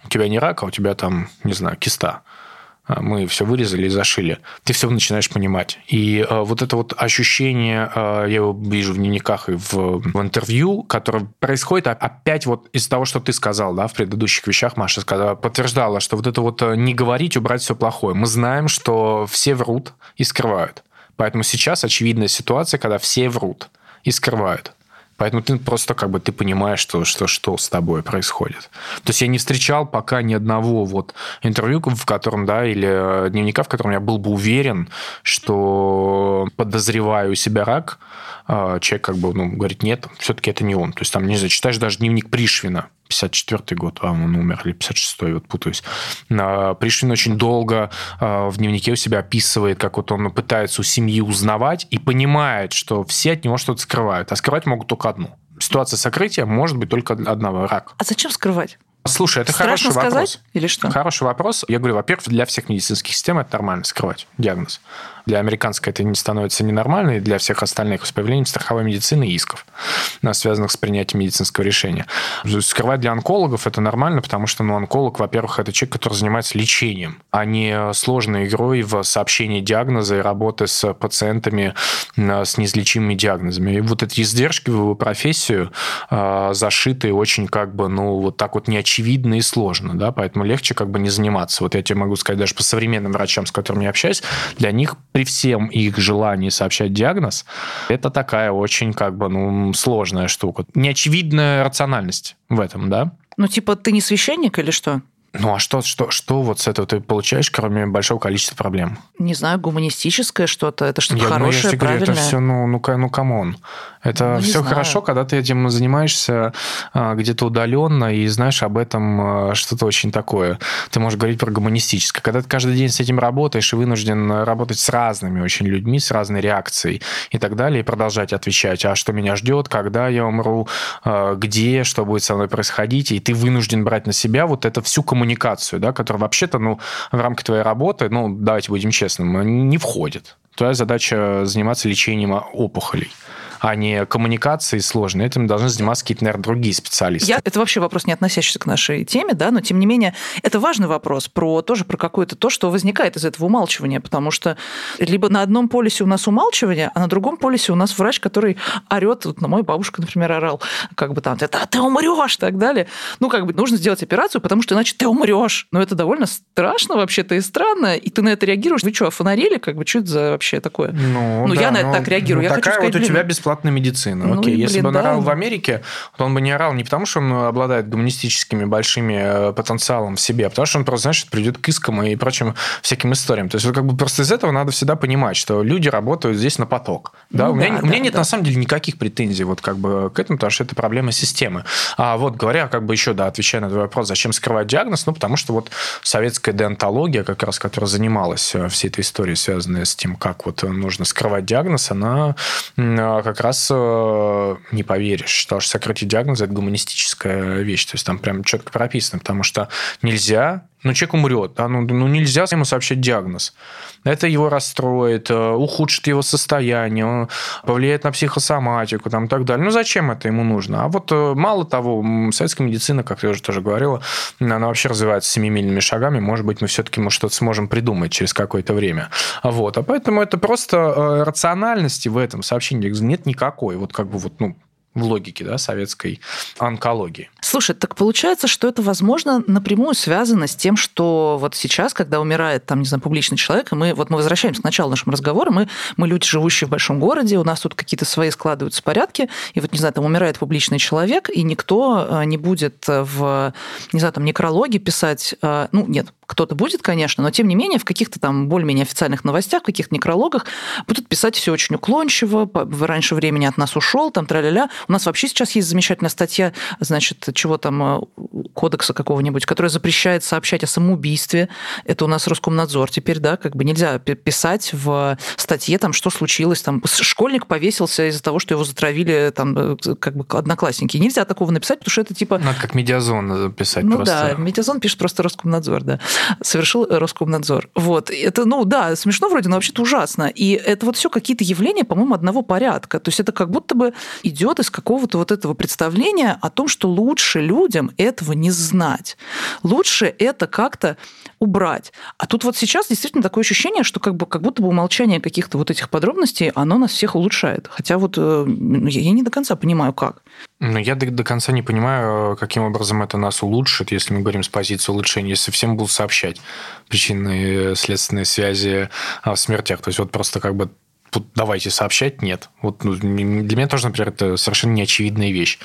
у тебя не рак, а у тебя там, не знаю, киста. А, мы все вырезали и зашили. Ты все начинаешь понимать. И э, вот это вот ощущение, э, я его вижу в дневниках и в, в интервью, которое происходит опять вот из того, что ты сказал, да, в предыдущих вещах Маша сказала, подтверждала, что вот это вот не говорить, убрать все плохое. Мы знаем, что все врут и скрывают. Поэтому сейчас очевидная ситуация, когда все врут и скрывают. Поэтому ты просто как бы ты понимаешь, что, что, что с тобой происходит. То есть я не встречал пока ни одного вот интервью, в котором, да, или дневника, в котором я был бы уверен, что подозреваю у себя рак, а, человек как бы ну, говорит, нет, все-таки это не он. То есть там, не знаю, читаешь даже дневник Пришвина, 54 год, а он умер, или 56-й, вот путаюсь. А, Пришвин очень долго а, в дневнике у себя описывает, как вот он пытается у семьи узнавать и понимает, что все от него что-то скрывают, а скрывать могут только одну. Ситуация сокрытия может быть только одного – рак. А зачем скрывать? Слушай, это Страшно хороший сказать вопрос. или что? Хороший вопрос. Я говорю, во-первых, для всех медицинских систем это нормально скрывать диагноз. Для американской это не становится ненормально, и для всех остальных с появлением страховой медицины и исков, связанных с принятием медицинского решения. Скрывать для онкологов это нормально, потому что ну, онколог, во-первых, это человек, который занимается лечением, а не сложной игрой в сообщении диагноза и работы с пациентами с неизлечимыми диагнозами. И вот эти издержки в его профессию э, зашиты очень как бы, ну, вот так вот неочевидно и сложно, да, поэтому легче как бы не заниматься. Вот я тебе могу сказать, даже по современным врачам, с которыми я общаюсь, для них при всем их желании сообщать диагноз, это такая очень как бы ну, сложная штука. Неочевидная рациональность в этом, да? Ну, типа, ты не священник или что? Ну а что, что, что вот с этого ты получаешь, кроме большого количества проблем? Не знаю, гуманистическое что-то, это что-то я, хорошее, ну, я говорю, правильное. это все, ну, ну, ну, come on. Это Ну, все знаю. хорошо, когда ты этим занимаешься а, где-то удаленно и знаешь об этом а, что-то очень такое. Ты можешь говорить про гуманистическое. Когда ты каждый день с этим работаешь и вынужден работать с разными очень людьми, с разной реакцией и так далее, и продолжать отвечать, а что меня ждет, когда я умру, а, где, что будет со мной происходить, и ты вынужден брать на себя вот эту всю коммуникацию, да, которая вообще-то, ну, в рамках твоей работы, ну, давайте будем честными, не входит. Твоя задача заниматься лечением опухолей а не коммуникации сложные. Этим должны заниматься какие-то, наверное, другие специалисты. Я, это вообще вопрос, не относящийся к нашей теме, да, но тем не менее, это важный вопрос про тоже про какое-то то, что возникает из этого умалчивания, потому что либо на одном полюсе у нас умалчивание, а на другом полюсе у нас врач, который орет, вот на мой бабушка, например, орал, как бы там, ты, ты умрешь, и так далее. Ну, как бы нужно сделать операцию, потому что иначе ты умрешь. Но это довольно страшно вообще-то и странно, и ты на это реагируешь. Вы что, офонарели? Как бы, что это за вообще такое? Ну, ну да, я на это ну, так реагирую. Ну, я такая хочу сказать, вот у тебя блин, бесплатная медицина. Ну, Окей, и, если блин, бы он да. орал в Америке, то он бы не орал не потому, что он обладает гуманистическими большими э, потенциалом в себе, а потому что он просто, знаешь, придет к искам и прочим всяким историям. То есть вот как бы просто из этого надо всегда понимать, что люди работают здесь на поток. Да? Ну у меня, да, у меня да, нет да. на самом деле никаких претензий вот как бы к этому, потому что это проблема системы. А вот говоря как бы еще, да, отвечая на твой вопрос, зачем скрывать диагноз, ну потому что вот советская деонтология, как раз, которая занималась э, всей этой историей, связанной с тем, как вот нужно скрывать диагноз, она э, как раз э, не поверишь, что сократить диагноз – это гуманистическая вещь. То есть там прям четко прописано, потому что нельзя ну, человек умрет, да, ну, ну нельзя ему сообщать диагноз. Это его расстроит, э, ухудшит его состояние, повлияет на психосоматику там, и так далее. Ну, зачем это ему нужно? А вот э, мало того, советская медицина, как я уже тоже говорила, она вообще развивается семимильными шагами. Может быть, мы все-таки мы что-то сможем придумать через какое-то время. Вот. А поэтому это просто э, рациональности в этом сообщении нет никакой. Вот как бы вот, ну, в логике да, советской онкологии. Слушай, так получается, что это, возможно, напрямую связано с тем, что вот сейчас, когда умирает, там, не знаю, публичный человек, и мы, вот мы возвращаемся к началу нашего разговора, мы, мы люди, живущие в большом городе, у нас тут какие-то свои складываются порядки, и вот, не знаю, там умирает публичный человек, и никто э, не будет в, не знаю, там, некрологе писать, э, ну, нет, кто-то будет, конечно, но тем не менее в каких-то там более-менее официальных новостях, в каких-то некрологах будут писать все очень уклончиво, раньше времени от нас ушел, там тра-ля-ля. У нас вообще сейчас есть замечательная статья, значит, чего там, э, кодекса какого-нибудь, которая запрещает сообщать о самоубийстве. Это у нас Роскомнадзор теперь, да, как бы нельзя пи- писать в статье, там, что случилось, там, школьник повесился из-за того, что его затравили, там, э, как бы одноклассники. Нельзя такого написать, потому что это типа Надо как медиазон писать ну просто. да, Медиазон пишет просто Роскомнадзор, да. Совершил Роскомнадзор. Вот. Это, ну да, смешно вроде, но вообще-то ужасно. И это вот все какие-то явления, по-моему, одного порядка. То есть это как будто бы идет из какого-то вот этого представления о том, что лучше людям этого не знать. Лучше это как-то убрать. А тут вот сейчас действительно такое ощущение, что как, бы, как будто бы умолчание каких-то вот этих подробностей, оно нас всех улучшает. Хотя вот э, ну, я не до конца понимаю, как. Но я до, до конца не понимаю, каким образом это нас улучшит, если мы говорим с позиции улучшения, если всем будут сообщать причинные следственные связи в смертях. То есть вот просто как бы давайте сообщать, нет. Вот ну, для меня тоже, например, это совершенно неочевидная вещь.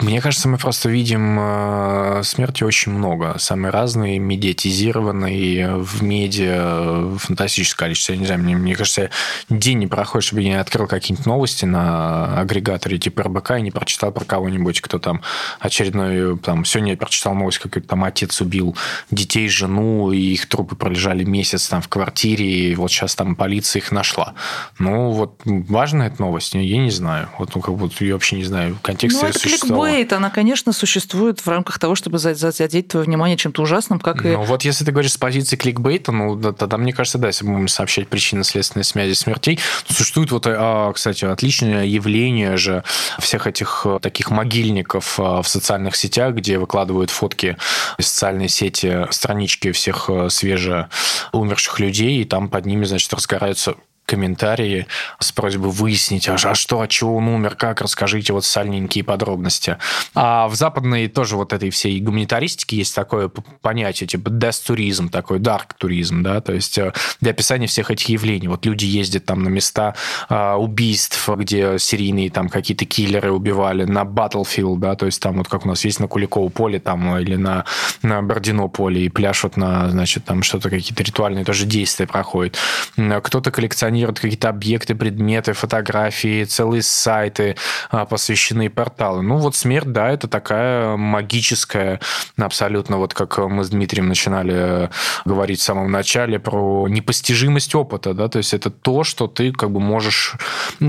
Мне кажется, мы просто видим э, смерти очень много. Самые разные, медиатизированные, в медиа, в фантастическое количество. Я не знаю, мне, мне кажется, день не проходит, чтобы я не открыл какие-нибудь новости на агрегаторе типа РБК и не прочитал про кого-нибудь, кто там очередной... Там, сегодня я прочитал новость, как там отец убил детей, жену, и их трупы пролежали месяц там в квартире, и вот сейчас там полиция их нашла. Ну, вот важная эта новость? Я не знаю. Вот, ну, как будто я вообще не знаю. Контекст Ну, это существовал. Кликбейт, она, конечно, существует в рамках того, чтобы за- за- задеть твое внимание чем-то ужасным, как и... Ну, вот если ты говоришь с позиции кликбейта, ну, да, тогда, мне кажется, да, если мы будем сообщать причинно-следственные связи смертей, существует вот, а, кстати, отличное явление же всех этих э, таких могильников э, в социальных сетях, где выкладывают фотки из социальной сети, странички всех э, свеже умерших людей, и там под ними, значит, разгораются комментарии с просьбой выяснить, а, а что, от чего он умер, как, расскажите вот сальненькие подробности. А в западной тоже вот этой всей гуманитаристике есть такое понятие, типа death туризм, такой dark туризм, да, то есть э, для описания всех этих явлений. Вот люди ездят там на места а, убийств, где серийные там какие-то киллеры убивали, на battlefield, да, то есть там вот как у нас есть на Куликово поле там или на, на Бородино поле и пляшут на, значит, там что-то какие-то ритуальные тоже действия проходят. Кто-то коллекционирует экспонируют какие-то объекты, предметы, фотографии, целые сайты а, посвящены порталы. Ну вот смерть, да, это такая магическая, абсолютно вот как мы с Дмитрием начинали э, говорить в самом начале про непостижимость опыта, да, то есть это то, что ты как бы можешь,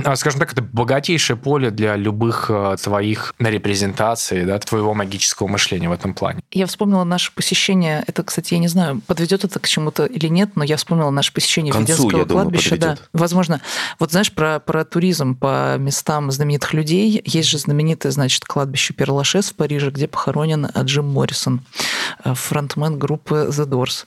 а, скажем так, это богатейшее поле для любых э, твоих репрезентаций, да, твоего магического мышления в этом плане. Я вспомнила наше посещение, это, кстати, я не знаю, подведет это к чему-то или нет, но я вспомнила наше посещение концу, Веденского думаю, кладбища. подведет. Да, возможно. Вот знаешь, про, про туризм по местам знаменитых людей. Есть же знаменитое, значит, кладбище Перлашес в Париже, где похоронен Джим Моррисон, э, фронтмен группы The Doors.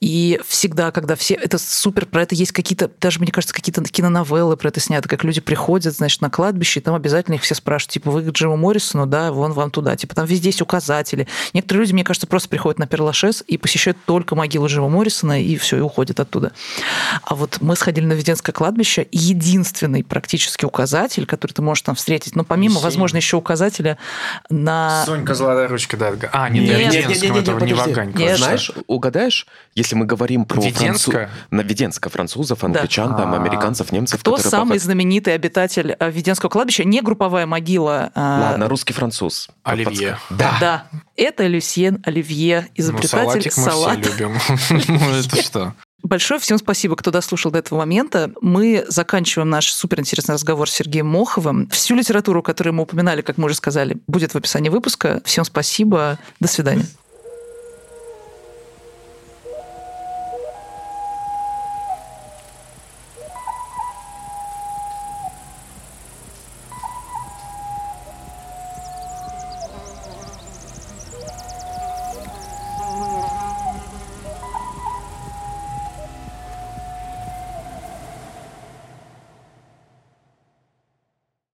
И всегда, когда все... Это супер, про это есть какие-то, даже, мне кажется, какие-то киноновеллы про это сняты, как люди приходят, значит, на кладбище, и там обязательно их все спрашивают, типа, вы к Джиму Моррисону, да, вон вам туда. Типа, там везде есть указатели. Некоторые люди, мне кажется, просто приходят на Перлашес и посещают только могилу Джима Моррисона, и все, и уходят оттуда. А вот мы сходили на Веденское кладбище, единственный практически указатель, который ты можешь там встретить, ну, помимо, Есенин. возможно, еще указателя на... Сонька Золотая ручка, да. А, не, Нет, на нет, Веденском, это не. Ваганьково. Нет. Знаешь, угадаешь, если мы говорим про Веденская? францу- на Веденска, французов, англичан, там, А. американцев, немцев, Кто самый похож- знаменитый обитатель э, Веденского кладбища? Не групповая могила. а, Ладно, русский француз. Оливье. Да. Да, это Люсьен Оливье, Ну, изобретатель салатик мы салата. все любим. Ну, это что? Большое всем спасибо, кто дослушал до этого момента. Мы заканчиваем наш суперинтересный разговор с Сергеем Моховым. Всю литературу, которую мы упоминали, как мы уже сказали, будет в описании выпуска. Всем спасибо. До свидания.